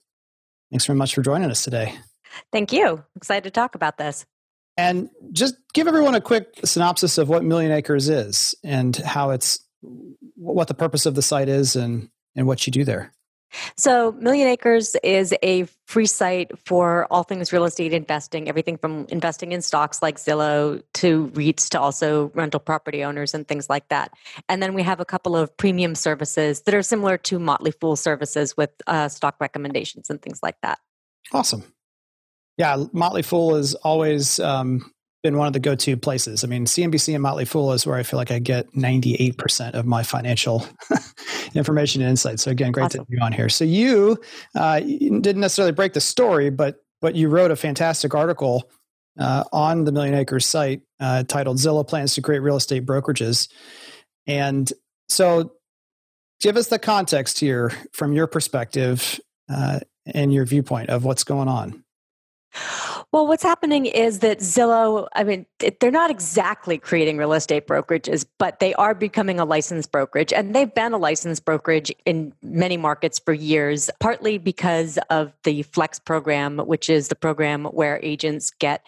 Thanks very much for joining us today. Thank you. Excited to talk about this. And just give everyone a quick synopsis of what Million Acres is and how it's what the purpose of the site is and and what you do there. So, Million Acres is a free site for all things real estate investing, everything from investing in stocks like Zillow to REITs to also rental property owners and things like that. And then we have a couple of premium services that are similar to Motley Fool services with uh, stock recommendations and things like that. Awesome. Yeah, Motley Fool has always um, been one of the go-to places. I mean, CNBC and Motley Fool is where I feel like I get 98% of my financial information and insights. So again, great awesome. to be on here. So you, uh, you, didn't necessarily break the story, but but you wrote a fantastic article uh, on the Million Acres site uh, titled "Zillow Plans to Create Real Estate Brokerages," and so give us the context here from your perspective uh, and your viewpoint of what's going on. Well, what's happening is that Zillow, I mean, they're not exactly creating real estate brokerages, but they are becoming a licensed brokerage. And they've been a licensed brokerage in many markets for years, partly because of the Flex program, which is the program where agents get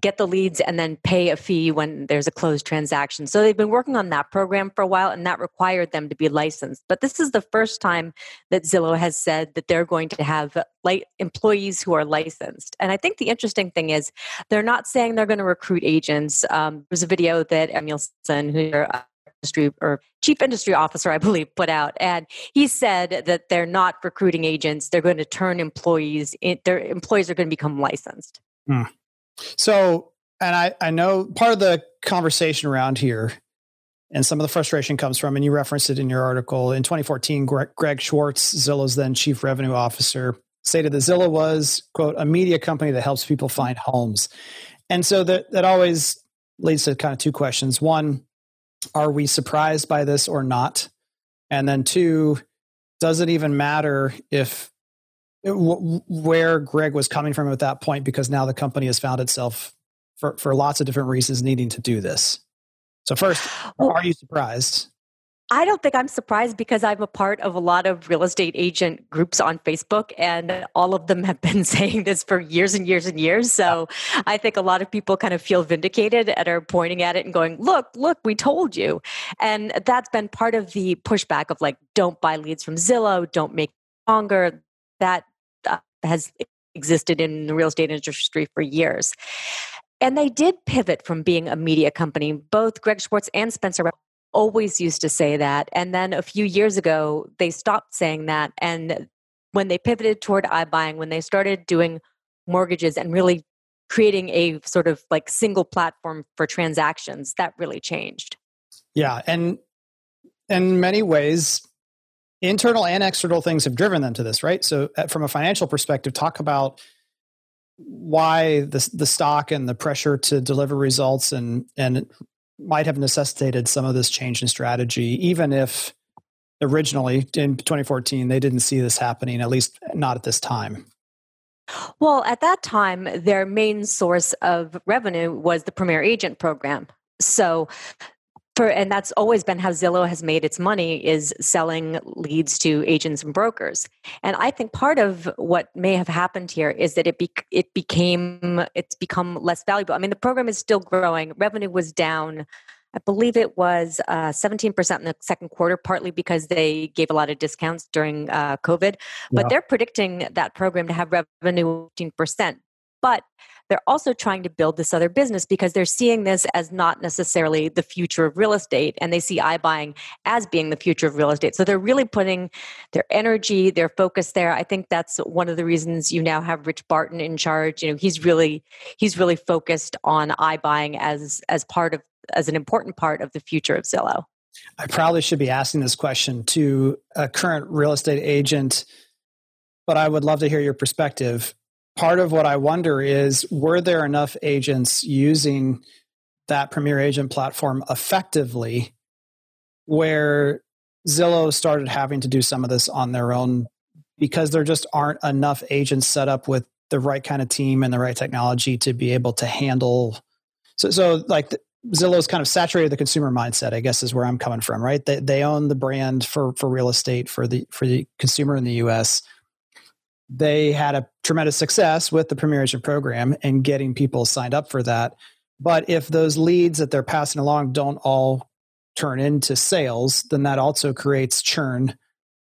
get the leads and then pay a fee when there's a closed transaction. So they've been working on that program for a while, and that required them to be licensed. But this is the first time that Zillow has said that they're going to have like employees who are licensed. And I think the interesting thing is they're not saying they're going to recruit agents. Um, there's a video that Samuelson, who's your industry or chief industry officer, I believe, put out, and he said that they're not recruiting agents. They're going to turn employees. In, their employees are going to become licensed. Hmm. So, and I, I know part of the conversation around here and some of the frustration comes from, and you referenced it in your article in 2014. Greg, Greg Schwartz, Zillow's then chief revenue officer, stated the Zillow was, quote, a media company that helps people find homes. And so that, that always leads to kind of two questions. One, are we surprised by this or not? And then two, does it even matter if uh, where Greg was coming from at that point because now the company has found itself for, for lots of different reasons needing to do this. So first, are you surprised? I don't think I'm surprised because I'm a part of a lot of real estate agent groups on Facebook, and all of them have been saying this for years and years and years. So I think a lot of people kind of feel vindicated and are pointing at it and going, Look, look, we told you. And that's been part of the pushback of like, don't buy leads from Zillow, don't make longer. That uh, has existed in the real estate industry for years. And they did pivot from being a media company. Both Greg Schwartz and Spencer always used to say that. And then a few years ago, they stopped saying that. And when they pivoted toward iBuying, when they started doing mortgages and really creating a sort of like single platform for transactions, that really changed. Yeah. And in many ways, internal and external things have driven them to this, right? So, uh, from a financial perspective, talk about why the the stock and the pressure to deliver results and and might have necessitated some of this change in strategy, even if originally in 2014 they didn't see this happening, at least not at this time? Well, at that time, their main source of revenue was the Premier Agent program. So for, and that's always been how Zillow has made its money is selling leads to agents and brokers. And I think part of what may have happened here is that it be, it became it's become less valuable. I mean, the program is still growing. Revenue was down. I believe it was uh, 17% in the second quarter, partly because they gave a lot of discounts during uh, COVID. But yeah. they're predicting that program to have revenue 15%. But they're also trying to build this other business because they're seeing this as not necessarily the future of real estate and they see iBuying as being the future of real estate. So they're really putting their energy, their focus there. I think that's one of the reasons you now have Rich Barton in charge. You know, he's really he's really focused on iBuying as as part of as an important part of the future of Zillow. I probably should be asking this question to a current real estate agent, but I would love to hear your perspective part of what I wonder is were there enough agents using that Premier Agent platform effectively where Zillow started having to do some of this on their own because there just aren't enough agents set up with the right kind of team and the right technology to be able to handle so so like the, Zillow's kind of saturated the consumer mindset, I guess is where I'm coming from, right? They they own the brand for for real estate for the for the consumer in the US they had a tremendous success with the Premier Agent program and getting people signed up for that. But if those leads that they're passing along don't all turn into sales, then that also creates churn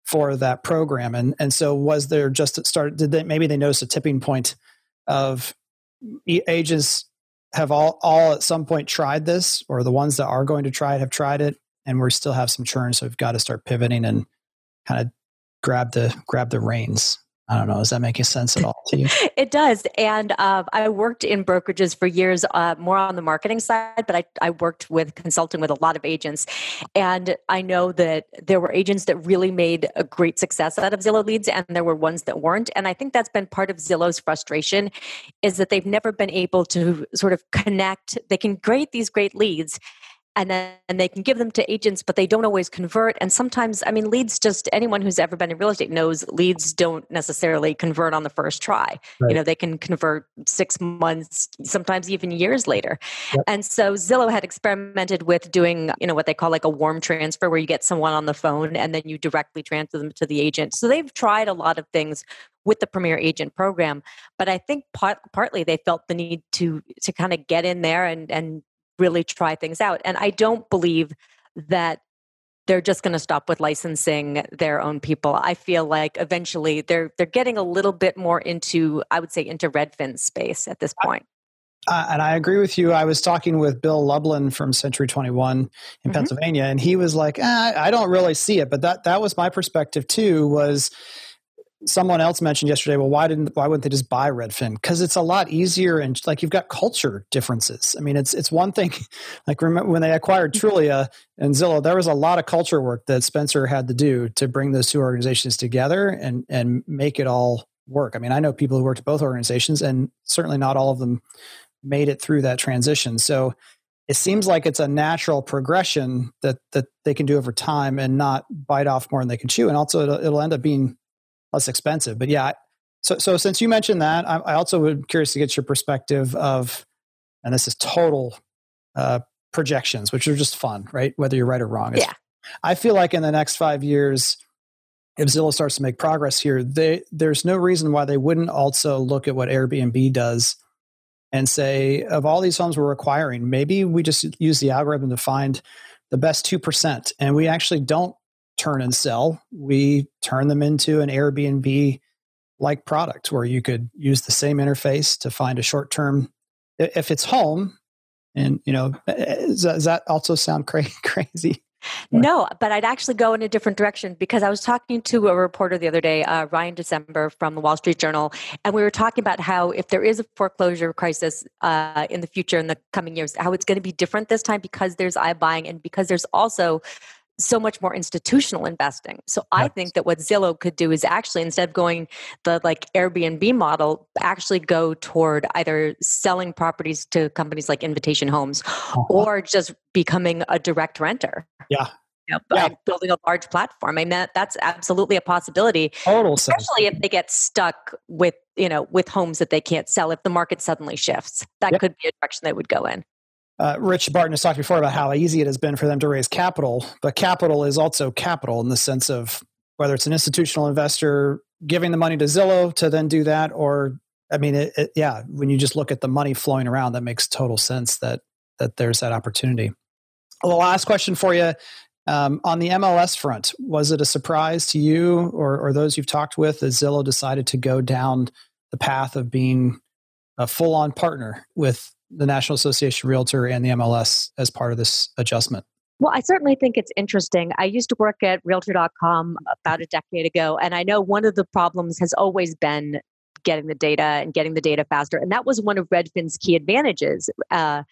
for that program. And and so was there just start? did they maybe they noticed a tipping point of agents have all all at some point tried this or the ones that are going to try it have tried it and we still have some churn so we've got to start pivoting and kind of grab the grab the reins I don't know. Does that make sense at all to you? it does. And uh, I worked in brokerages for years, uh, more on the marketing side, but I, I worked with consulting with a lot of agents. And I know that there were agents that really made a great success out of Zillow leads, and there were ones that weren't. And I think that's been part of Zillow's frustration is that they've never been able to sort of connect. They can create these great leads and then and they can give them to agents but they don't always convert and sometimes i mean leads just anyone who's ever been in real estate knows leads don't necessarily convert on the first try right. you know they can convert six months sometimes even years later yep. and so zillow had experimented with doing you know what they call like a warm transfer where you get someone on the phone and then you directly transfer them to the agent so they've tried a lot of things with the premier agent program but i think part, partly they felt the need to to kind of get in there and and really try things out. And I don't believe that they're just going to stop with licensing their own people. I feel like eventually they're they're getting a little bit more into I would say into Redfin space at this point. Uh, and I agree with you. I was talking with Bill Lublin from Century 21 in mm-hmm. Pennsylvania, and he was like, eh, "I don't really see it," but that that was my perspective too. Was someone else mentioned yesterday well why didn't why wouldn't they just buy redfin? Because it's a lot easier and like you've got culture differences. I mean it's it's one thing like remember when they acquired mm-hmm. trulia and zillow there was a lot of culture work that spencer had to do to bring those two organizations together and and make it all work. I mean i know people who worked at both organizations and certainly not all of them made it through that transition. So it seems like it's a natural progression that that they can do over time and not bite off more than they can chew. And also it'll, it'll end up being less expensive. But yeah, so so since you mentioned that, I, I also would curious to get your perspective of, and this is total uh, projections, which are just fun, right? Whether you're right or wrong. Yeah. I feel like in the next five years, if Zillow starts to make progress here, they, there's no reason why they wouldn't also look at what Airbnb does and say, of all these homes we're acquiring, maybe we just use the algorithm to find the best 2%. And we actually don't turn and sell. We turn them into an Airbnb like product where you could use the same interface to find a short term if it's home and you know does that also sound cra- crazy no, but I'd actually go in a different direction because I was talking to a reporter the other day, uh, Ryan Dezember from the Wall Street Journal, and we were talking about how if there is a foreclosure crisis uh, in the future, in the coming years, how it's going to be different this time because there's iBuying and because there's also so much more institutional investing. So. I think that what Zillow could do is actually instead of going the like Airbnb model, actually go toward either selling properties to companies like Invitation Homes uh-huh. or just becoming a direct renter. Yeah. You know, yeah. building a large platform. I mean that, that's absolutely a possibility. Total especially sense. if they get stuck with, you know, with homes that they can't sell if the market suddenly shifts. That yep. could be a direction they would go in. Uh, Rich Barton has talked before about how easy it has been for them to raise capital, but capital is also capital in the sense of whether it's an institutional investor giving the money to Zillow to then do that, or I mean, it, it, yeah, when you just look at the money flowing around, that makes total sense that that there's that opportunity. Well, the last question for you um, on the MLS front was it a surprise to you or, or those you've talked with that Zillow decided to go down the path of being a full on partner with the National Association Realtor and the MLS as part of this adjustment? Well, I certainly think it's interesting. I used to work at realtor.com about a decade ago, and I know one of the problems has always been getting the data and getting the data faster. And that was one of Redfin's key advantages. Uh,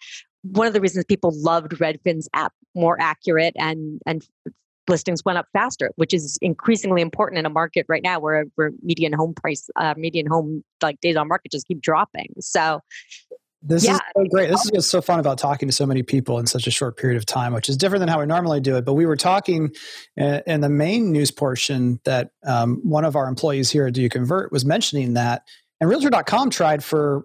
one of the reasons people loved Redfin's app more accurate and and listings went up faster, which is increasingly important in a market right now where, where median home price, uh, median home like days on market just keep dropping. So this yeah. is so great. This is what's so fun about talking to so many people in such a short period of time, which is different than how we normally do it. But we were talking in the main news portion that um, one of our employees here at Do You Convert was mentioning that, and Realtor.com tried for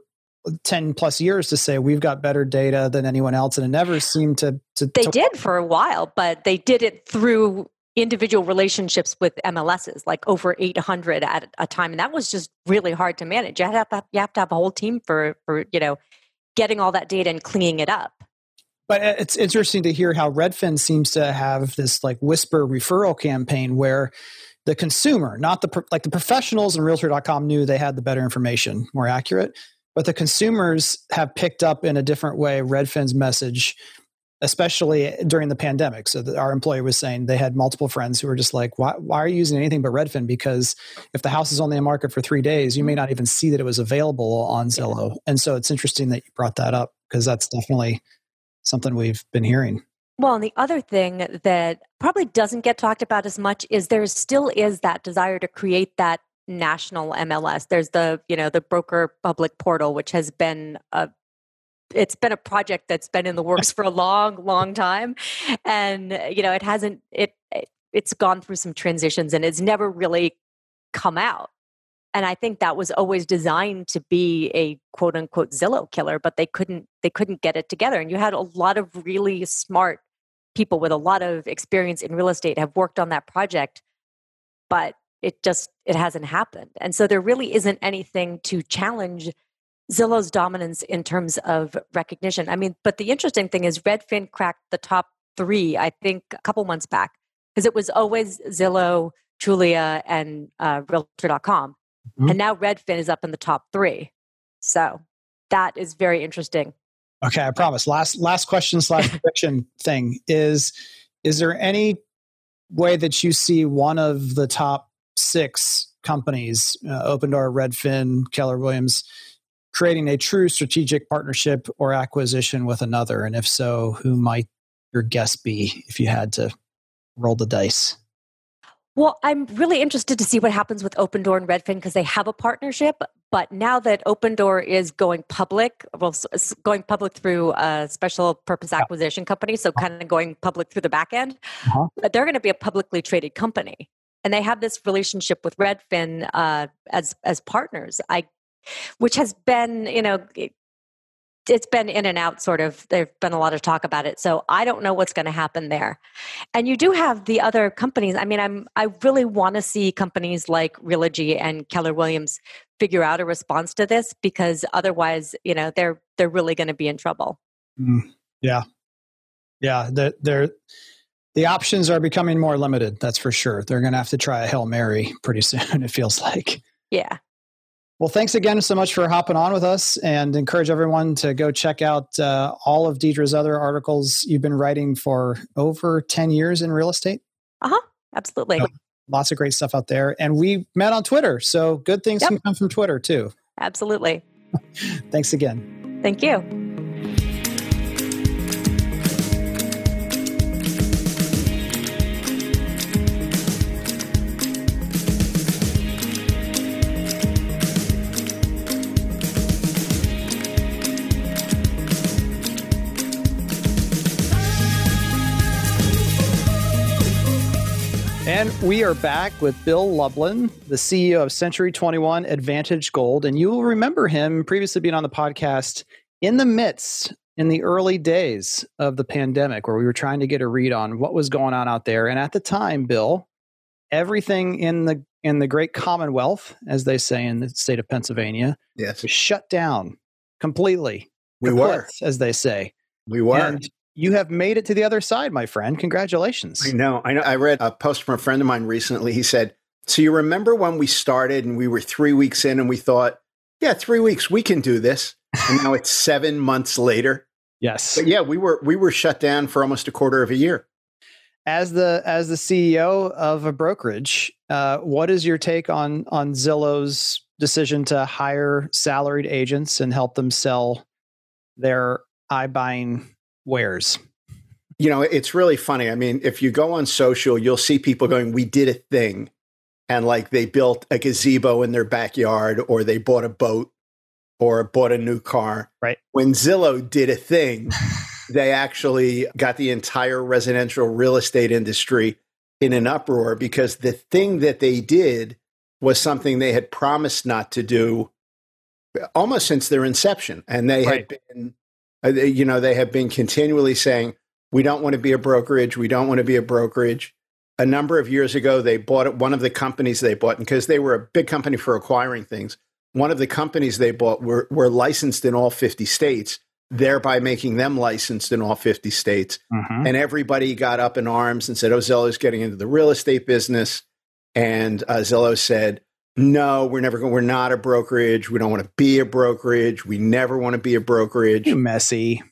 10 plus years to say we've got better data than anyone else, and it never seemed to. to they to- did for a while, but they did it through individual relationships with MLSs, like over 800 at a time, and that was just really hard to manage. You have to have, you have, to have a whole team for for you know getting all that data and cleaning it up. But uh, it's interesting to hear how Redfin seems to have this like whisper referral campaign where the consumer, not the like the professionals and realtor.com knew they had the better information, more accurate, but the consumers have picked up in a different way Redfin's message especially during the pandemic. So our employee was saying they had multiple friends who were just like, why, why are you using anything but Redfin? Because if the house is only in market for three days, you may not even see that it was available on Zillow. And so it's interesting that you brought that up because that's definitely something we've been hearing. Well, and the other thing that probably doesn't get talked about as much is there still is that desire to create that national MLS. There's the, you know, the broker public portal, which has been a it's been a project that's been in the works for a long long time. And you know it hasn't it it's gone through some transitions and it's never really come out. And i think that was always designed to be a quote unquote zillow killer but they couldn't they couldn't get it together. And you had a lot of really smart people with a lot of experience in real estate have worked on that project but it just it hasn't happened. And so there really isn't anything to challenge Zillow's dominance in terms of recognition. I mean, but the interesting thing is Redfin cracked the top three, I think, a couple months back, because it was always Zillow, Trulia, and uh, Realtor.com. Mm-hmm. And now Redfin is up in the top three. So that is very interesting. Okay, I promise. Last last question slash prediction thing is: Is there any way that you see one of the top six companies, uh, Opendoor, Redfin, Keller Williams, creating a true strategic partnership or acquisition with another? And if so, who might your guess be if you had to roll the dice? Well, I'm really interested to see what happens with Opendoor and Redfin because they have a partnership. But now that Opendoor is going public, well, going public through a special purpose acquisition company, so kind of going public through the back end, uh-huh. they're going to be a publicly traded company, and they have this relationship with Redfin uh, as as partners. I which has been, you know, it, has been in and out sort of there's been a lot of talk about it so i don't know what's going to happen there. And you do have the other companies i mean i'm i really want to see companies like realogy and keller williams figure out a response to this because otherwise you know they're they're really going to be in trouble. Mm, yeah. Yeah they're, they're the options are becoming more limited that's for sure. They're going to have to try a hail mary pretty soon it feels like. Yeah well, thanks again so much for hopping on with us and encourage everyone to go check out uh, all of Deidre's other articles you've been writing for over 10 years in real estate. Uh huh. Absolutely. Know, lots of great stuff out there. And we met on Twitter. So good things yep. can come from Twitter too. Absolutely. thanks again. Thank you. And we are back with Bill Lublin, the CEO of Century 21 Advantage Gold. And you will remember him previously being on the podcast in the midst, in the early days of the pandemic, where we were trying to get a read on what was going on out there. And at the time, Bill, everything in the in the great commonwealth, as they say in the state of Pennsylvania, yes. was shut down completely. We were, as they say. We were. And you have made it to the other side, my friend. Congratulations. I know. I know. I read a post from a friend of mine recently. He said, So you remember when we started and we were three weeks in and we thought, yeah, three weeks, we can do this. And now it's seven months later. Yes. But yeah, we were we were shut down for almost a quarter of a year. As the as the CEO of a brokerage, uh, what is your take on on Zillow's decision to hire salaried agents and help them sell their iBuying wares? You know, it's really funny. I mean, if you go on social, you'll see people going, We did a thing. And like they built a gazebo in their backyard, or they bought a boat, or bought a new car. Right. When Zillow did a thing, they actually got the entire residential real estate industry in an uproar because the thing that they did was something they had promised not to do almost since their inception. And they right. had been you know, they have been continually saying, we don't want to be a brokerage. We don't want to be a brokerage. A number of years ago, they bought one of the companies they bought because they were a big company for acquiring things. One of the companies they bought were, were licensed in all 50 states, thereby making them licensed in all 50 states. Mm-hmm. And everybody got up in arms and said, oh, Zillow's getting into the real estate business. and uh, Zillow said, "No, we're never going. We're not a brokerage. We don't want to be a brokerage. We never want to be a brokerage." Too messy.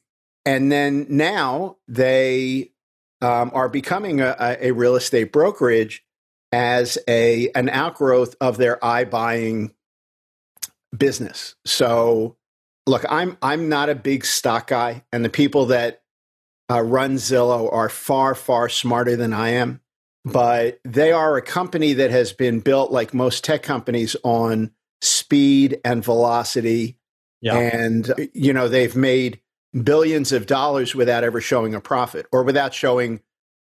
And then now they um, are becoming a, a, real estate brokerage as a an outgrowth of their iBuying business. So, look, I'm I'm not a big stock guy, and the people that uh, run Zillow are far far smarter than I am. But they are a company that has been built, like most tech companies, on speed and velocity. Yeah. And uh, you know they've made billions of dollars without ever showing a profit or without showing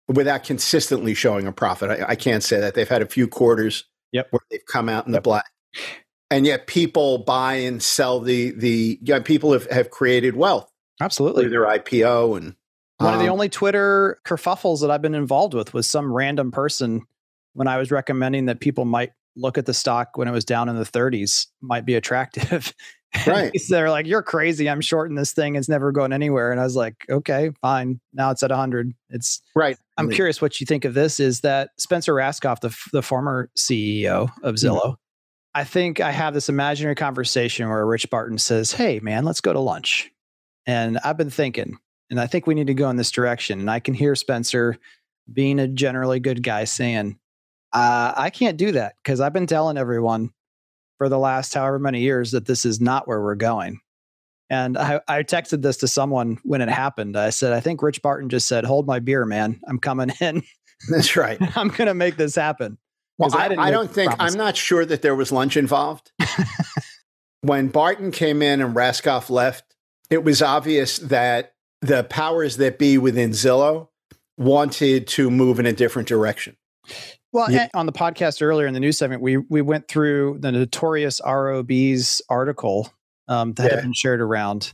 without consistently showing a profit. I, I can't say that they've had a few quarters yep. where they've come out in yep. the black, and yet people buy and sell the the yeah, people have, have created wealth absolutely through their IPO and one um, of the um, only Twitter kerfuffles that I've been involved with was some random person when I was recommending that people might look at the stock when it was down in the 30s might be attractive. Right. They're like, you're crazy. I'm shorting this thing. It's never going anywhere. And I was like, okay, fine. Now it's at 100. It's right. I'm curious what you think of this. Is that Spencer Rascoff, the the former CEO of mm-hmm. Zillow? Mm-hmm. I think I have this imaginary conversation where Rich Barton says, "Hey, man, let's go to lunch." And I've been thinking, and I think we need to go in this direction. And I can hear Spencer being a generally good guy saying, uh, I can't do that because I've been telling everyone for the last however many years that this is not where we're going. And I, I texted this to someone when it happened. I said, I think Rich Barton just said, Hold my beer, man. I'm coming in. That's right. I'm going to make this happen. Well, I, I, I don't think. I'm not sure that there was lunch involved. when Barton came in and Rascoff left, it was obvious that the powers that be within Zillow wanted to move in a different direction. Well, yeah. on the podcast earlier in the news segment, we we went through the notorious ROB's article um, that yeah. had been shared around,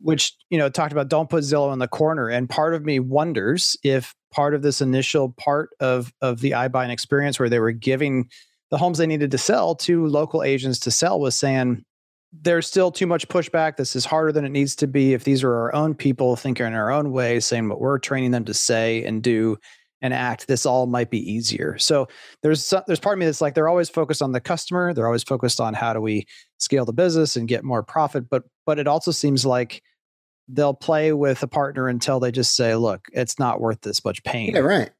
which you know talked about don't put Zillow in the corner. And part of me wonders if part of this initial part of of the iBuying experience, where they were giving the homes they needed to sell to local agents to sell, was saying there's still too much pushback. This is harder than it needs to be. If these are our own people thinking in our own way, saying what we're training them to say and do and act, this all might be easier. So there's there's part of me that's like they're always focused on the customer. They're always focused on how do we scale the business and get more profit. But but it also seems like they'll play with a partner until they just say, look, it's not worth this much pain. Yeah, right,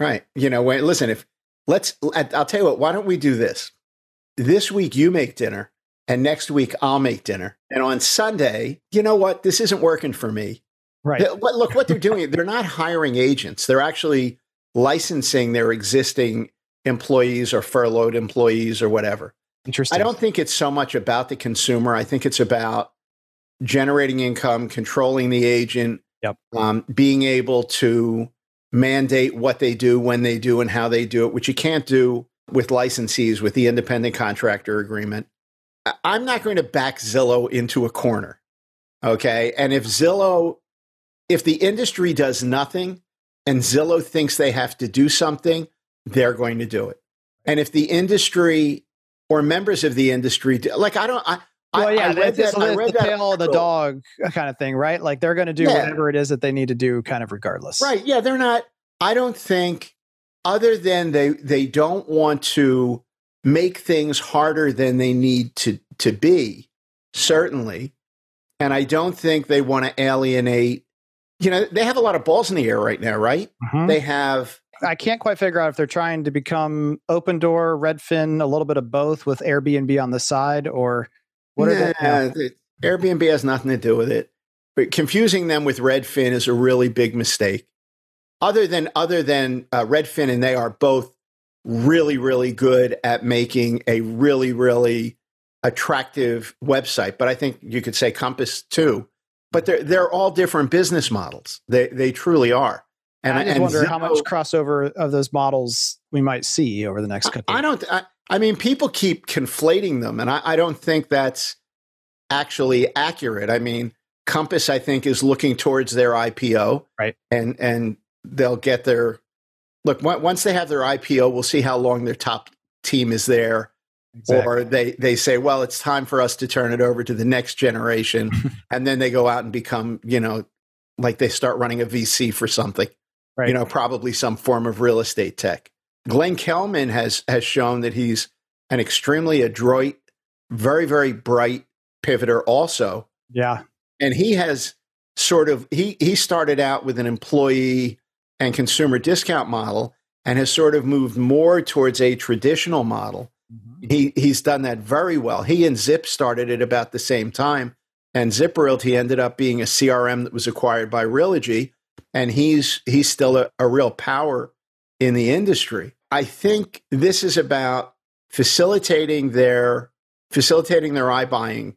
right. You know, wait, listen, if let's, I'll tell you what. Why don't we do this? This week you make dinner, and next week I'll make dinner, and on Sunday, you know what? This isn't working for me. Right. look what they're doing. They're not hiring agents. They're actually licensing their existing employees or furloughed employees or whatever. Interesting. I don't think it's so much about the consumer. I think it's about generating income, controlling the agent, yep. um, being able to mandate what they do, when they do, and how they do it, which you can't do with licensees with the independent contractor agreement. I'm not going to back Zillow into a corner. Okay. And if Zillow if the industry does nothing and Zillow thinks they have to do something, they're going to do it. And if the industry or members of the industry, do, like I don't, I, well, yeah, I read that, I read the tail of the dog kind of thing, right? Like they're going to do yeah. whatever it is that they need to do, kind of regardless. Right? Yeah, they're not. I don't think, other than they they don't want to make things harder than they need to to be. Certainly, and I don't think they want to alienate you know, they have a lot of balls in the air right now, right? Mm-hmm. They have. I can't quite figure out if they're trying to become Opendoor, Redfin, a little bit of both with Airbnb on the side, or what nah, are they? Airbnb has nothing to do with it. But confusing them with Redfin is a really big mistake. Other than other than uh, Redfin, and they are both really, really good at making a really, really attractive website. But I think you could say Compass too but they're they're all different business models. They they truly are. And I just and wonder Zillow, how much crossover of those models we might see over the next couple. I, I don't. I, I, mean, people keep conflating them, and I, I don't think that's actually accurate. I mean, Compass, I think, is looking towards their IPO, right? And and they'll get their look once they have their IPO. We'll see how long their top team is there Exactly. Or they, they say, well, it's time for us to turn it over to the next generation. and then they go out and become, you know, like they start running a VC for something, right. you know, probably some form of real estate tech. Glenn Kelman has has shown that he's an extremely adroit, very very bright pivoter. Also, yeah, and he has sort of he he started out with an employee and consumer discount model and has sort of moved more towards a traditional model. Mm-hmm. He he's done that very well. He and Zip started at about the same time, and Zip Realty ended up being a CRM that was acquired by Realogy, and he's he's still a, a real power in the industry. I think this is about facilitating their facilitating their iBuying.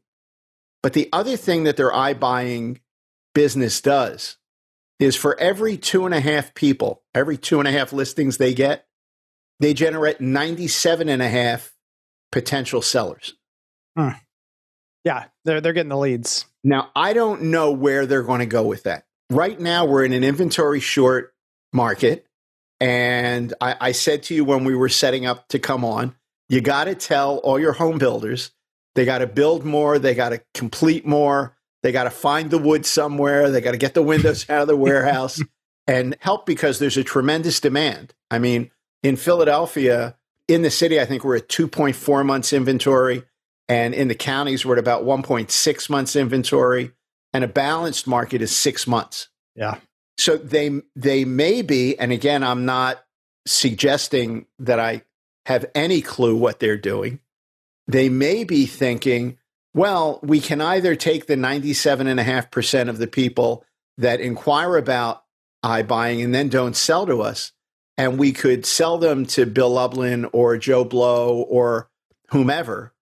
But the other thing that their iBuying business does is for every two and a half people, every two and a half listings they get, they generate 97 and a half potential sellers. Hmm. Yeah, they're, they're getting the leads. Now, I don't know where they're going to go with that. Right now, we're in an inventory short market. And I, I said to you when we were setting up to come on, you got to tell all your home builders they got to build more, they got to complete more, they got to find the wood somewhere, they got to get the windows out of the warehouse and help because there's a tremendous demand. I mean, in Philadelphia, in the city, I think we're at 2.4 months inventory. And in the counties, we're at about 1.6 months inventory. And a balanced market is six months. Yeah. So they they may be, and again, I'm not suggesting that I have any clue what they're doing. They may be thinking, well, we can either take the 97.5% of the people that inquire about iBuying and then don't sell to us, and we could sell them to Bill Lublin or Joe Blow or whomever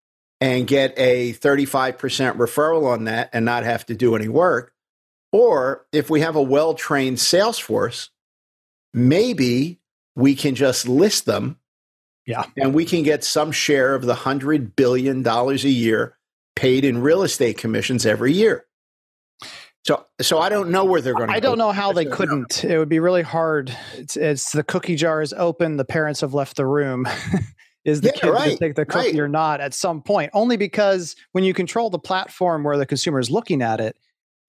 and get a 35% referral on that and not have to do any work. Or if we have a well trained sales force, maybe we can just list them. Yeah. And we can get some share of the $100 billion a year paid in real estate commissions every year. So, so I don't know where they're going to. I don't know how they couldn't. It would be really hard. It's, it's, the cookie jar is open. The parents have left the room. is the yeah, kid right, to take the cookie right. or not at some point? Only because when you control the platform where the consumer is looking at it,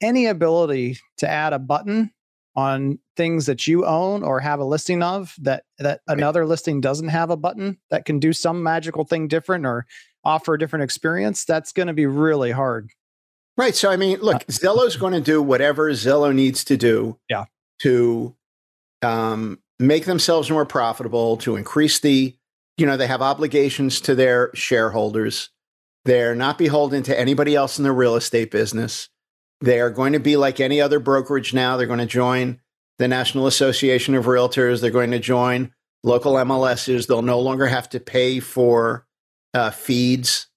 any ability to add a button on things that you own or have a listing of that that right. another listing doesn't have a button that can do some magical thing different or offer a different experience, that's going to be really hard. Right. So I mean, look, uh, Zillow's going to do whatever Zillow needs to do yeah. to um, make themselves more profitable, to increase the, you know, they have obligations to their shareholders. They're not beholden to anybody else in the real estate business. They are going to be like any other brokerage now. They're going to join the National Association of Realtors. They're going to join local MLSs. They'll no longer have to pay for uh, feeds,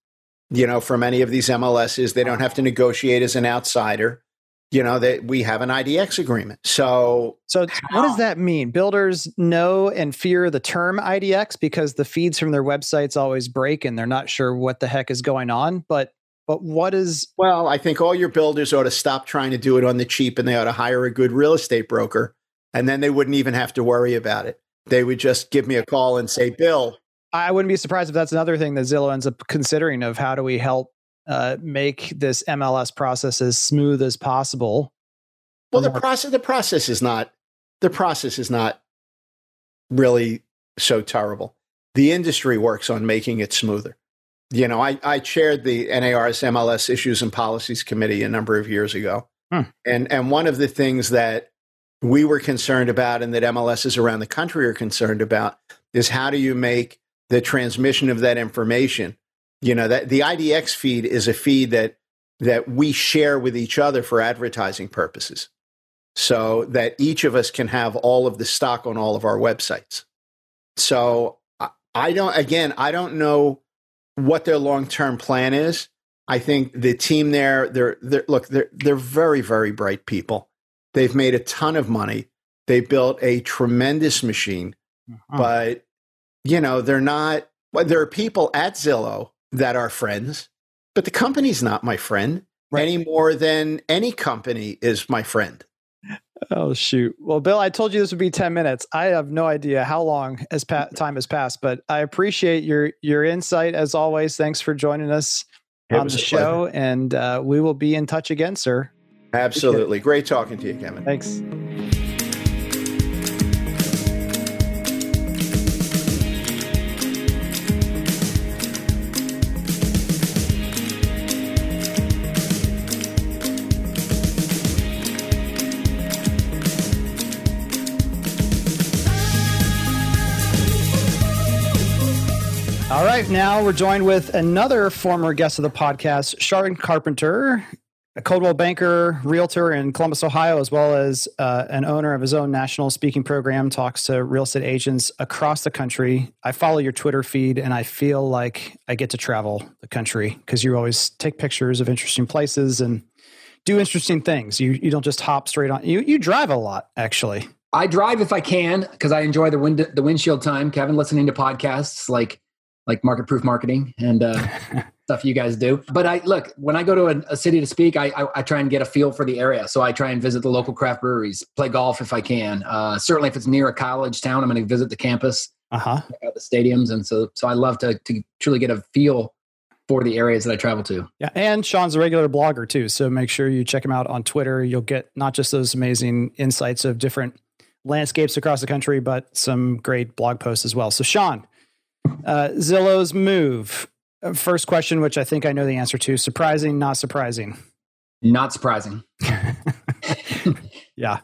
you know, from any of these MLSs. They don't have to negotiate as an outsider. You know that we have an IDX agreement. So, so what does that mean? Builders know and fear the term IDX because the feeds from their websites always break and they're not sure what the heck is going on. But but what is Well, I think all your builders ought to stop trying to do it on the cheap and they ought to hire a good real estate broker and then they wouldn't even have to worry about it. They would just give me a call and say, "Bill, I wouldn't be surprised if that's another thing that Zillow ends up considering of how do we help uh, make this MLS process as smooth as possible. Well, the process the process is not the process is not really so terrible. The industry works on making it smoother you know, I, I chaired the NAR's MLS Issues and Policies Committee a number of years ago. Hmm. And, and one of the things that we were concerned about and that MLSs around the country are concerned about is how do you make the transmission of that information? You know, that the IDX feed is a feed that that we share with each other for advertising purposes. So that each of us can have all of the stock on all of our websites. So I don't again, I don't know what their long term plan is. I think the team there, they're, they're look, they're they're very very bright people. They've made a ton of money. They built a tremendous machine, uh-huh. but you know they're not. Well, there are people at Zillow that are friends, but the company's not my friend right. any more than any company is my friend. Oh shoot! Well, Bill, I told you this would be ten minutes. I have no idea how long as pa- time has passed, but I appreciate your your insight as always. Thanks for joining us it on the show, pleasure. and uh, we will be in touch again, sir. Absolutely, great talking to you, Kevin. Thanks. All right, now we're joined with another former guest of the podcast, Sean Carpenter, a Coldwell banker, realtor in Columbus, Ohio, as well as uh, an owner of his own national speaking program, talks to real estate agents across the country. I follow your Twitter feed and I feel like I get to travel the country because you always take pictures of interesting places and do interesting things. You you don't just hop straight on. You you drive a lot, actually. I drive if I can because I enjoy the wind the windshield time. Kevin, listening to podcasts like like market proof marketing and uh, stuff you guys do. But I look when I go to a, a city to speak, I, I, I try and get a feel for the area. So I try and visit the local craft breweries, play golf if I can. Uh, certainly, if it's near a college town, I'm going to visit the campus, uh-huh. the stadiums, and so so I love to to truly get a feel for the areas that I travel to. Yeah, and Sean's a regular blogger too, so make sure you check him out on Twitter. You'll get not just those amazing insights of different landscapes across the country, but some great blog posts as well. So, Sean, uh, Zillow's move. Uh, first question, which I think I know the answer to: surprising, not surprising. Not surprising. yeah,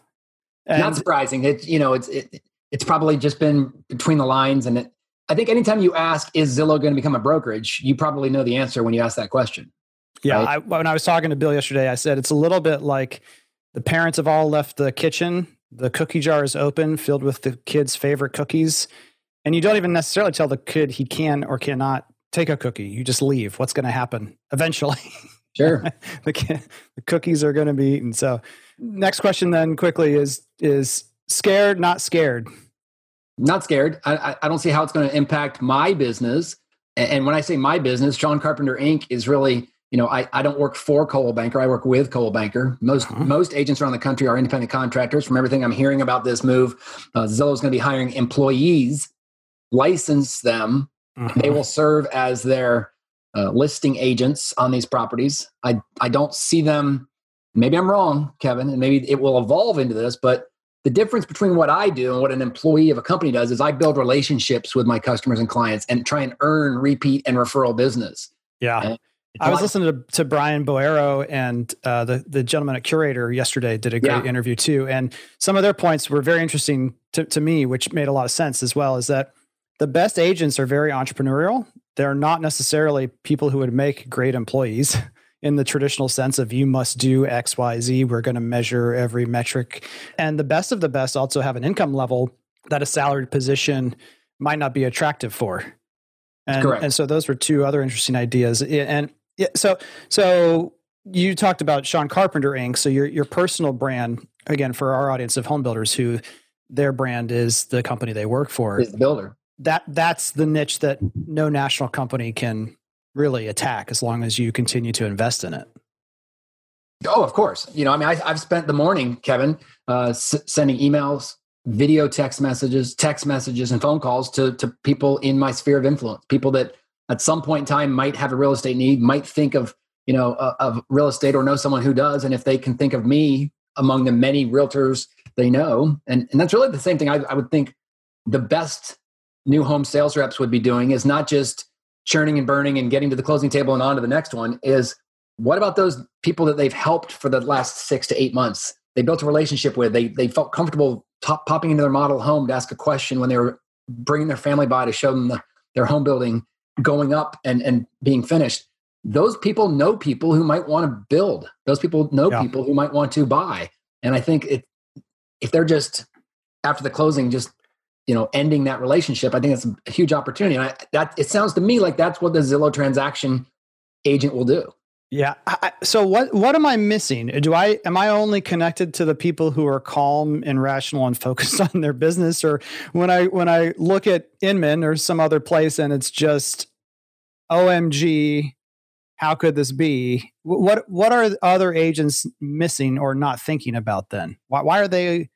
and not surprising. It you know it's it, it's probably just been between the lines, and it, I think anytime you ask, "Is Zillow going to become a brokerage?" you probably know the answer when you ask that question. Yeah, right? I, when I was talking to Bill yesterday, I said it's a little bit like the parents have all left the kitchen. The cookie jar is open, filled with the kids' favorite cookies and you don't even necessarily tell the kid he can or cannot take a cookie. You just leave. What's going to happen eventually? Sure. the, the cookies are going to be eaten. So, next question then quickly is is scared, not scared? Not scared. I, I don't see how it's going to impact my business. And when I say my business, Sean Carpenter Inc. is really, you know, I, I don't work for Coldwell Banker. I work with Coldwell Banker. Most uh-huh. most agents around the country are independent contractors. From everything I'm hearing about this move, uh, Zillow is going to be hiring employees license them. Mm-hmm. They will serve as their uh, listing agents on these properties. I, I don't see them, maybe I'm wrong, Kevin, and maybe it will evolve into this, but the difference between what I do and what an employee of a company does is I build relationships with my customers and clients and try and earn repeat and referral business. Yeah. I was listening to, to Brian Boero and uh, the the gentleman at Curaytor yesterday did a great yeah. interview too, and some of their points were very interesting to, to me, which made a lot of sense as well. Is that the best agents are very entrepreneurial. They're not necessarily people who would make great employees in the traditional sense of you must do X, Y, Z. We're going to measure every metric. And the best of the best also have an income level that a salaried position might not be attractive for. And, and so those were two other interesting ideas. And so, so you talked about Sean Carpenter Inc. So your, your personal brand, again, for our audience of home builders who their brand is the company they work for. Is the builder that that's the niche that no national company can really attack as long as you continue to invest in it. Oh, of course. You know, I mean, I, have spent the morning, Kevin, uh, s- sending emails, video text messages, text messages, and phone calls to to people in my sphere of influence. People that at some point in time might have a real estate need, might think of you know uh, of real estate or know someone who does, and if they can think of me among the many realtors they know, and and that's really the same thing. I, I would think the best new home sales reps would be doing is not just churning and burning and getting to the closing table and on to the next one is what about those people that they've helped for the last six to eight months? They built a relationship with they, they felt comfortable top, popping into their model home to ask a question when they were bringing their family by to show them the, their home building going up and, and being finished. Those people know people who might want to build. Those people know yeah. people who might want to buy. And i think it, if they're just after the closing just you know ending that relationship i think it's a huge opportunity. And I, that it sounds to me like that's what the zillow transaction agent will do. Yeah I, so what what am i missing? Do i am i only connected to the people who are calm and rational and focused on their business? Or when i when i look at inman or some other place and it's just omg how could this be? What what are other agents missing or not thinking about then? Why, why are they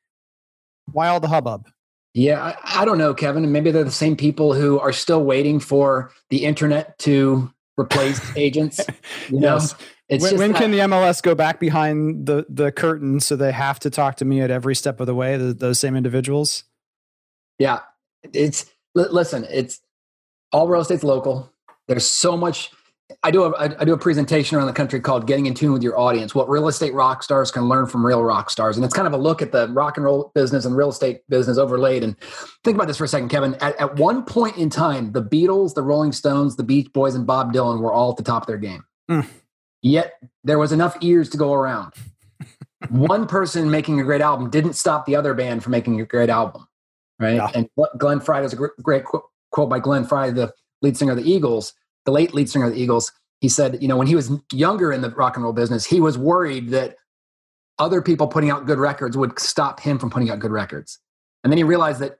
why all the hubbub yeah, I, I, don't know, Kevin. Maybe they're the same people who are still waiting for the internet to replace agents. You know, yes. It's when, when can the MLS go back behind the the curtain so they have to talk to me at every step of the way? The, those same individuals. Yeah, it's listen. It's all real estate's local. There's so much. I do a I do a presentation around the country called "Getting in Tune with Your Audience: What Real Estate Rock Stars Can Learn from Real Rock Stars," and it's kind of a look at the rock and roll business and real estate business overlaid. And think about this for a second, Kevin. At, at one point in time, the Beatles, the Rolling Stones, the Beach Boys, and Bob Dylan were all at the top of their game. Mm. Yet there was enough ears to go around. one person making a great album didn't stop the other band from making a great album, right? Yeah. And Glenn Frey was a great quote by Glenn Frey, the lead singer of the Eagles the late lead singer of the Eagles, he said, you know, when he was younger in the rock and roll business, he was worried that other people putting out good records would stop him from putting out good records. And then he realized that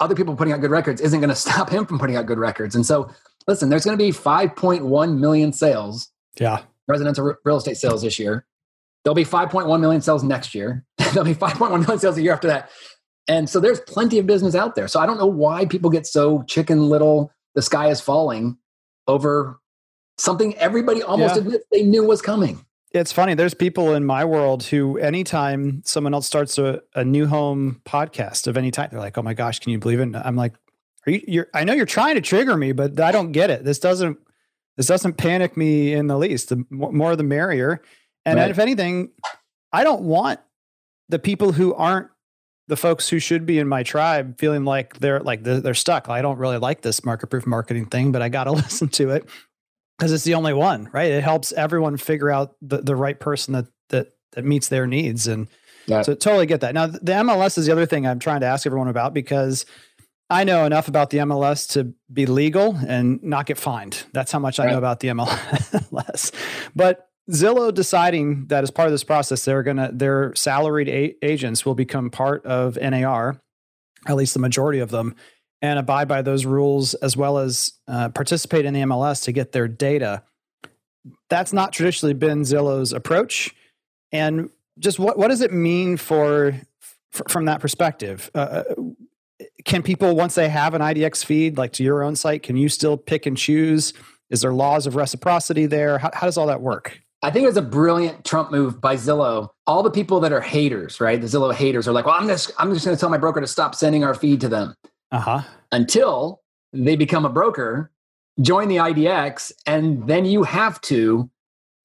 other people putting out good records isn't going to stop him from putting out good records. And so, listen, there's going to be 5.1 million sales. Yeah. Residential real estate sales this year. There'll be 5.1 million sales next year. There'll be 5.1 million sales a year after that. And so there's plenty of business out there. So I don't know why people get so chicken little, the sky is falling over something everybody almost yeah. admits they knew was coming. It's funny. There's people in my world who, anytime someone else starts a, a new home podcast of any type, they're like, "Oh my gosh, can you believe it?" I'm like, "Are you? You're, I know you're trying to trigger me, but I don't get it. This doesn't. This doesn't panic me in the least. The more the merrier. And right. if anything, I don't want the people who aren't the folks who should be in my tribe feeling like they're like they're, they're stuck. I don't really like this market proof marketing thing, but I got to listen to it because it's the only one, right? It helps everyone figure out the, the right person that that that meets their needs, and yeah. so totally get that. Now, the MLS is the other thing I'm trying to ask everyone about because I know enough about the MLS to be legal and not get fined. That's how much I know about the MLS. but Zillow deciding that as part of this process, they're gonna their salaried a- agents will become part of NAR, at least the majority of them, and abide by those rules as well as uh, participate in the MLS to get their data. That's not traditionally been Zillow's approach, and just what what does it mean for, for from that perspective? Uh, uh can people once they have an IDX feed, like to your own site, can you still pick and choose? Is there laws of reciprocity there? How, how does all that work? I think it was a brilliant Trump move by Zillow. All the people that are haters, right? The Zillow haters are like, well, I'm just I'm just going to tell my broker to stop sending our feed to them. Uh-huh. Until they become a broker, join the IDX, and then you have to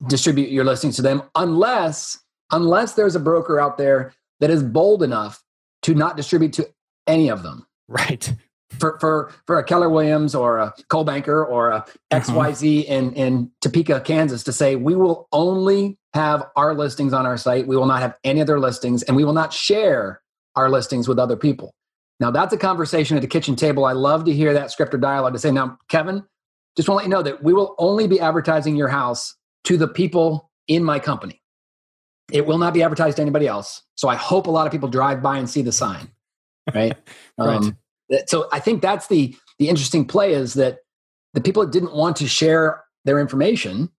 distribute your listings to them unless unless there's a broker out there that is bold enough to not distribute to any of them. Right for for for a Keller Williams or a Coldwell Banker or a XYZ mm-hmm. in in Topeka, Kansas to say we will only have our listings on our site. We will not have any other listings and we will not share our listings with other people. Now that's a conversation at the kitchen table. I love to hear that script or dialogue to say, now, Kevin, just want to let you know that we will only be advertising your house to the people in my company. It will not be advertised to anybody else. So I hope a lot of people drive by and see the sign. Right. right. Um, so I think that's the the interesting play is that the people that didn't want to share their information,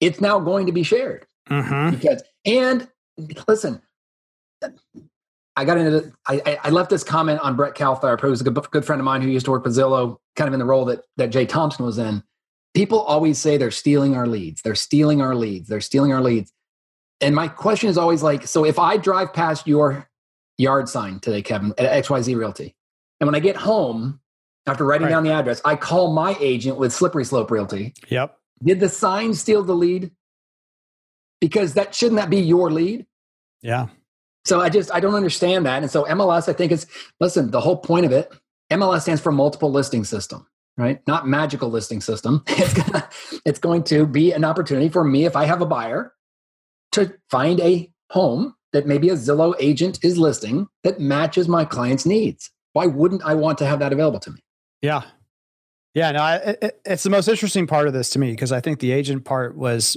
it's now going to be shared. Mm-hmm. Because and listen, I got into the, I, I left this comment on Brett Caltharp, who's a good, good friend of mine who used to work with Zillow, kind of in the role that that Jay Thompson was in. People always say they're stealing our leads. They're stealing our leads. They're stealing our leads. And my question is always like, so if I drive past your yard sign today, Kevin, at XYZ Realty, and when I get home, after writing right. down the address, I call my agent with Slippery Slope Realty. Yep. Did the sign steal the lead? Because that shouldn't that be your lead? Yeah. So I just I don't understand that. And so MLS, I think is listen, the whole point of it, MLS stands for multiple listing system, right? Not magical listing system. It's gonna, it's going to be an opportunity for me if I have a buyer to find a home that maybe a Zillow agent is listing that matches my client's needs why wouldn't I want to have that available to me? Yeah. Yeah, no, I, it, it's the most interesting part of this to me because I think the agent part was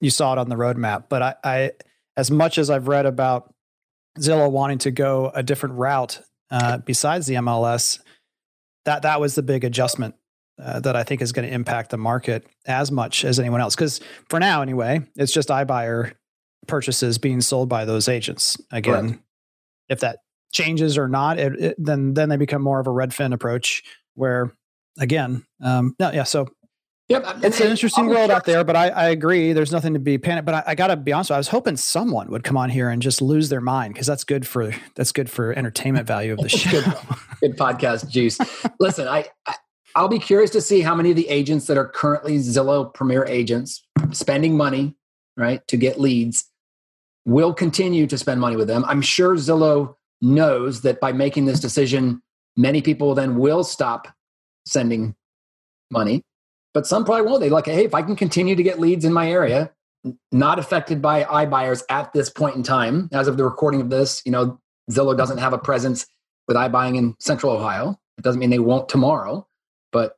you saw it on the roadmap. But I, I, as much as I've read about Zillow wanting to go a different route uh, besides the MLS, that that was the big adjustment uh, that I think is going to impact the market as much as anyone else. Because for now, anyway, it's just iBuyer purchases being sold by those agents. Again, Correct. if that changes or not, it, it, then then they become more of a Redfin approach where again, um, no, yeah. So Yep. It's an interesting world out there, but I, I, agree. There's nothing to be panicked. But I, I got to be honest. I was hoping someone would come on here and just lose their mind because that's good for that's good for entertainment value of the show. good, good podcast juice. Listen, I, I I'll be curious to see how many of the agents that are currently Zillow Premier agents spending money, right, to get leads will continue to spend money with them. I'm sure Zillow knows that by making this decision, many people then will stop sending money, but some probably won't. They like, hey, if I can continue to get leads in my area, not affected by iBuyers at this point in time, as of the recording of this, you know, Zillow doesn't have a presence with iBuying in Central Ohio. It doesn't mean they won't tomorrow, but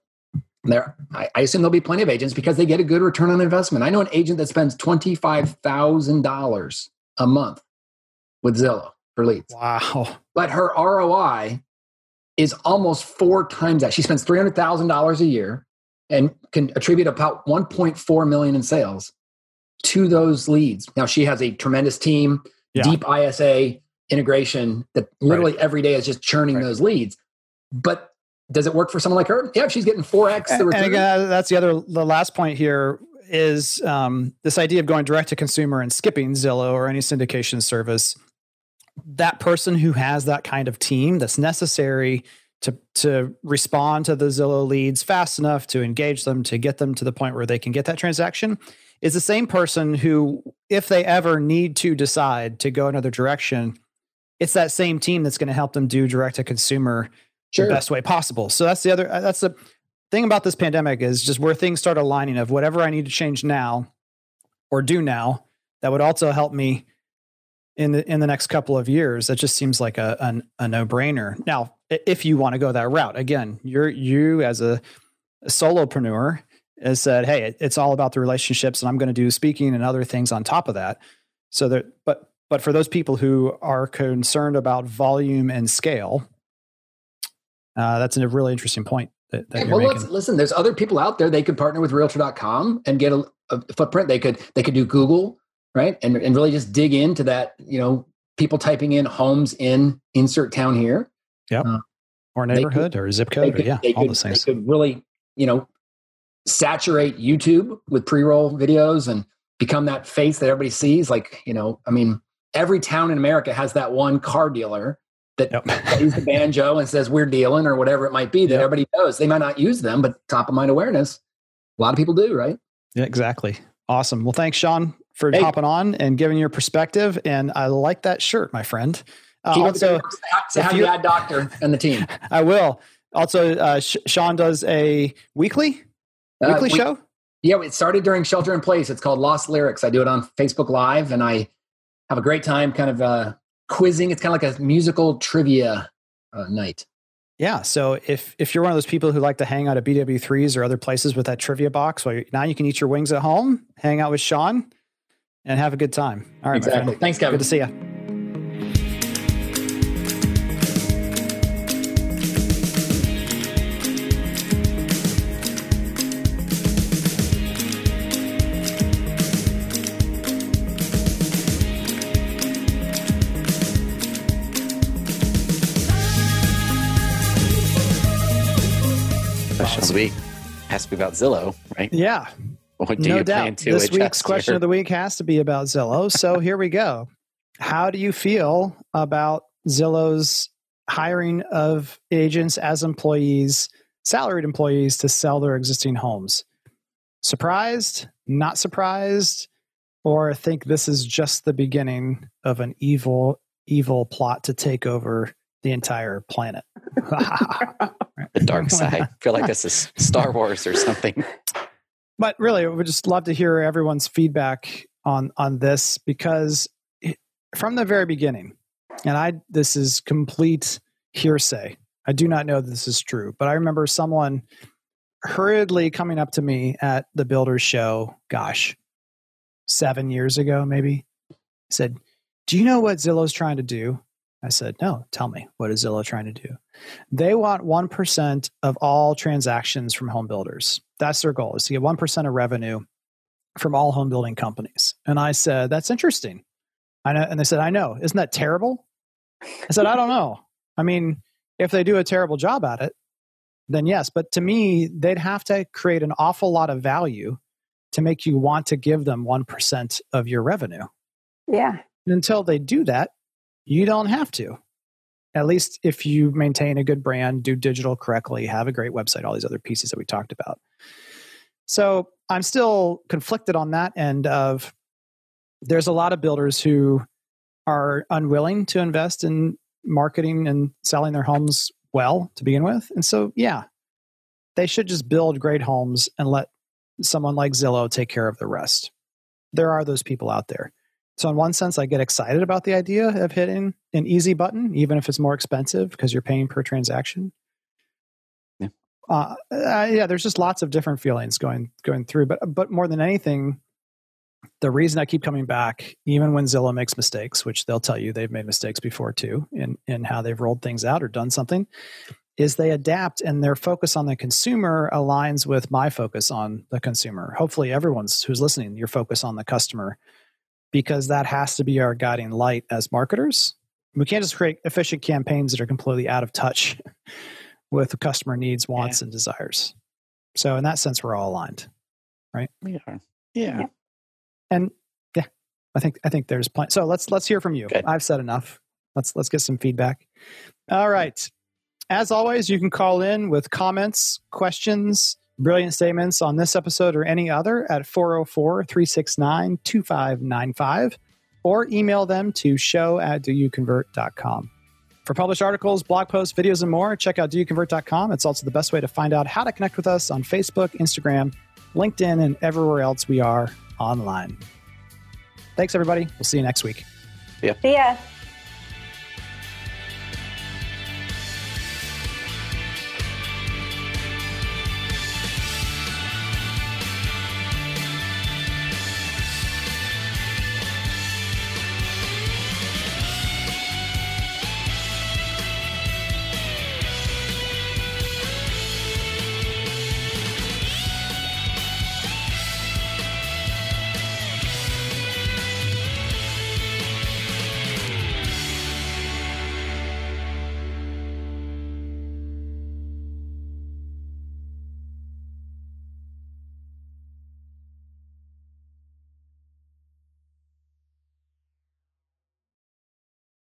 there, I, I assume there'll be plenty of agents because they get a good return on investment. I know an agent that spends twenty five thousand dollars a month with Zillow for leads. Wow! But her ROI is almost four times that. She spends three hundred thousand dollars a year and can attribute about one point four million in sales to those leads. Now she has a tremendous team, yeah. deep ISA integration that literally right. every day is just churning right. those leads. But does it work for someone like her? Yeah, she's getting 4x the return. And again, that's the other, the last point here is um, this idea of going direct to consumer and skipping Zillow or any syndication service. That person who has that kind of team that's necessary to to respond to the Zillow leads fast enough to engage them to get them to the point where they can get that transaction is the same person who, if they ever need to decide to go another direction, it's that same team that's going to help them do direct to consumer sure. the best way possible. So that's the other uh, that's the thing about this pandemic is just where things start aligning of whatever I need to change now or do now that would also help me in the in the next couple of years. That just seems like a a, a no brainer. Now, if you want to go that route, again, you're you as a, a solopreneur has said, "Hey, it's all about the relationships, and I'm going to do speaking and other things on top of that." So that, but but for those people who are concerned about volume and scale, uh, that's a really interesting point. That, that well, listen. There's other people out there. They could partner with Realtor.com and get a, a, footprint. They could they could do Google, right, and and really just dig into that. You know, people typing in homes in insert town here. Yep. Uh, or neighborhood could, or zip code. Could, or, yeah, all could, those things. They could really, you know, saturate YouTube with pre-roll videos and become that face that everybody sees. Like, you know, I mean, every town in America has that one car dealer that yep. plays the banjo and says we're dealing or whatever it might be that yep. everybody knows. They might not use them, but top of mind awareness, a lot of people do, right? Yeah, exactly. Awesome. Well, thanks, Sean, for hey. hopping on and giving your perspective. And I like that shirt, my friend. Uh, also, say hi to the doctor and the team. I will. Also, uh, Sean does a weekly uh, weekly we, show. Yeah, it started during shelter in place. It's called Lost Lyrics. I do it on Facebook Live, and I have a great time, kind of uh, quizzing. It's kind of like a musical trivia uh, night. Yeah. So if if you're one of those people who like to hang out at BW3s or other places with that trivia box, well, now you can eat your wings at home, hang out with Sean, and have a good time. All right. Exactly. Thanks, Kevin. Good to see you. This week has to be about Zillow, right? Yeah. What do no you doubt. plan to This week's question of the week has to be about Zillow. So here we go. How do you feel about Zillow's hiring of agents as employees, salaried employees to sell their existing homes? Surprised, not surprised, or think this is just the beginning of an evil, evil plot to take over the entire planet. the dark side. I feel like this is Star Wars or something. But really, we would just love to hear everyone's feedback on on this because from the very beginning, and I this is complete hearsay. I do not know this is true, but I remember someone hurriedly coming up to me at the Builders Show. Gosh, seven years ago, maybe. Said, "Do you know what Zillow's trying to do?" I said, No, tell me, what is Zillow trying to do? They want 1% of all transactions from home builders. That's their goal, is to get 1% of revenue from all home building companies. And I said, That's interesting. I know, and they said, I know. Isn't that terrible? I said, I don't know. I mean, if they do a terrible job at it, then yes. But to me, they'd have to create an awful lot of value to make you want to give them 1% of your revenue. Yeah. And until they do that, you don't have to. At least if you maintain a good brand, do digital correctly, have a great website, all these other pieces that we talked about. So I'm still conflicted on that end of there's a lot of builders who are unwilling to invest in marketing and selling their homes well to begin with. And so, yeah, they should just build great homes and let someone like Zillow take care of the rest. There are those people out there. So, in one sense, I get excited about the idea of hitting an easy button, even if it's more expensive because you're paying per transaction. Yeah. Uh, uh, yeah, there's just lots of different feelings going going through, but but more than anything, the reason I keep coming back, even when Zillow makes mistakes, which they'll tell you they've made mistakes before too, in in how they've rolled things out or done something, is they adapt and their focus on the consumer aligns with my focus on the consumer. Hopefully, everyone's who's listening, your focus on the customer because that has to be our guiding light as marketers. We can't just create efficient campaigns that are completely out of touch with the customer needs, wants, yeah. and desires. So, in that sense, we're all aligned, right? We are. Yeah. And yeah, I think I think there's plenty. So let's let's hear from you. Good. I've said enough. Let's let's get some feedback. All right. As always, you can call in with comments, questions, brilliant statements on this episode or any other at 404 369 2595 or email them to show at doyouconvert.com. For published articles, blog posts, videos, and more, check out doyouconvert.com. It's also the best way to find out how to connect with us on Facebook, Instagram, LinkedIn, and everywhere else we are online. Thanks, everybody. We'll see you next week. Yeah. See ya.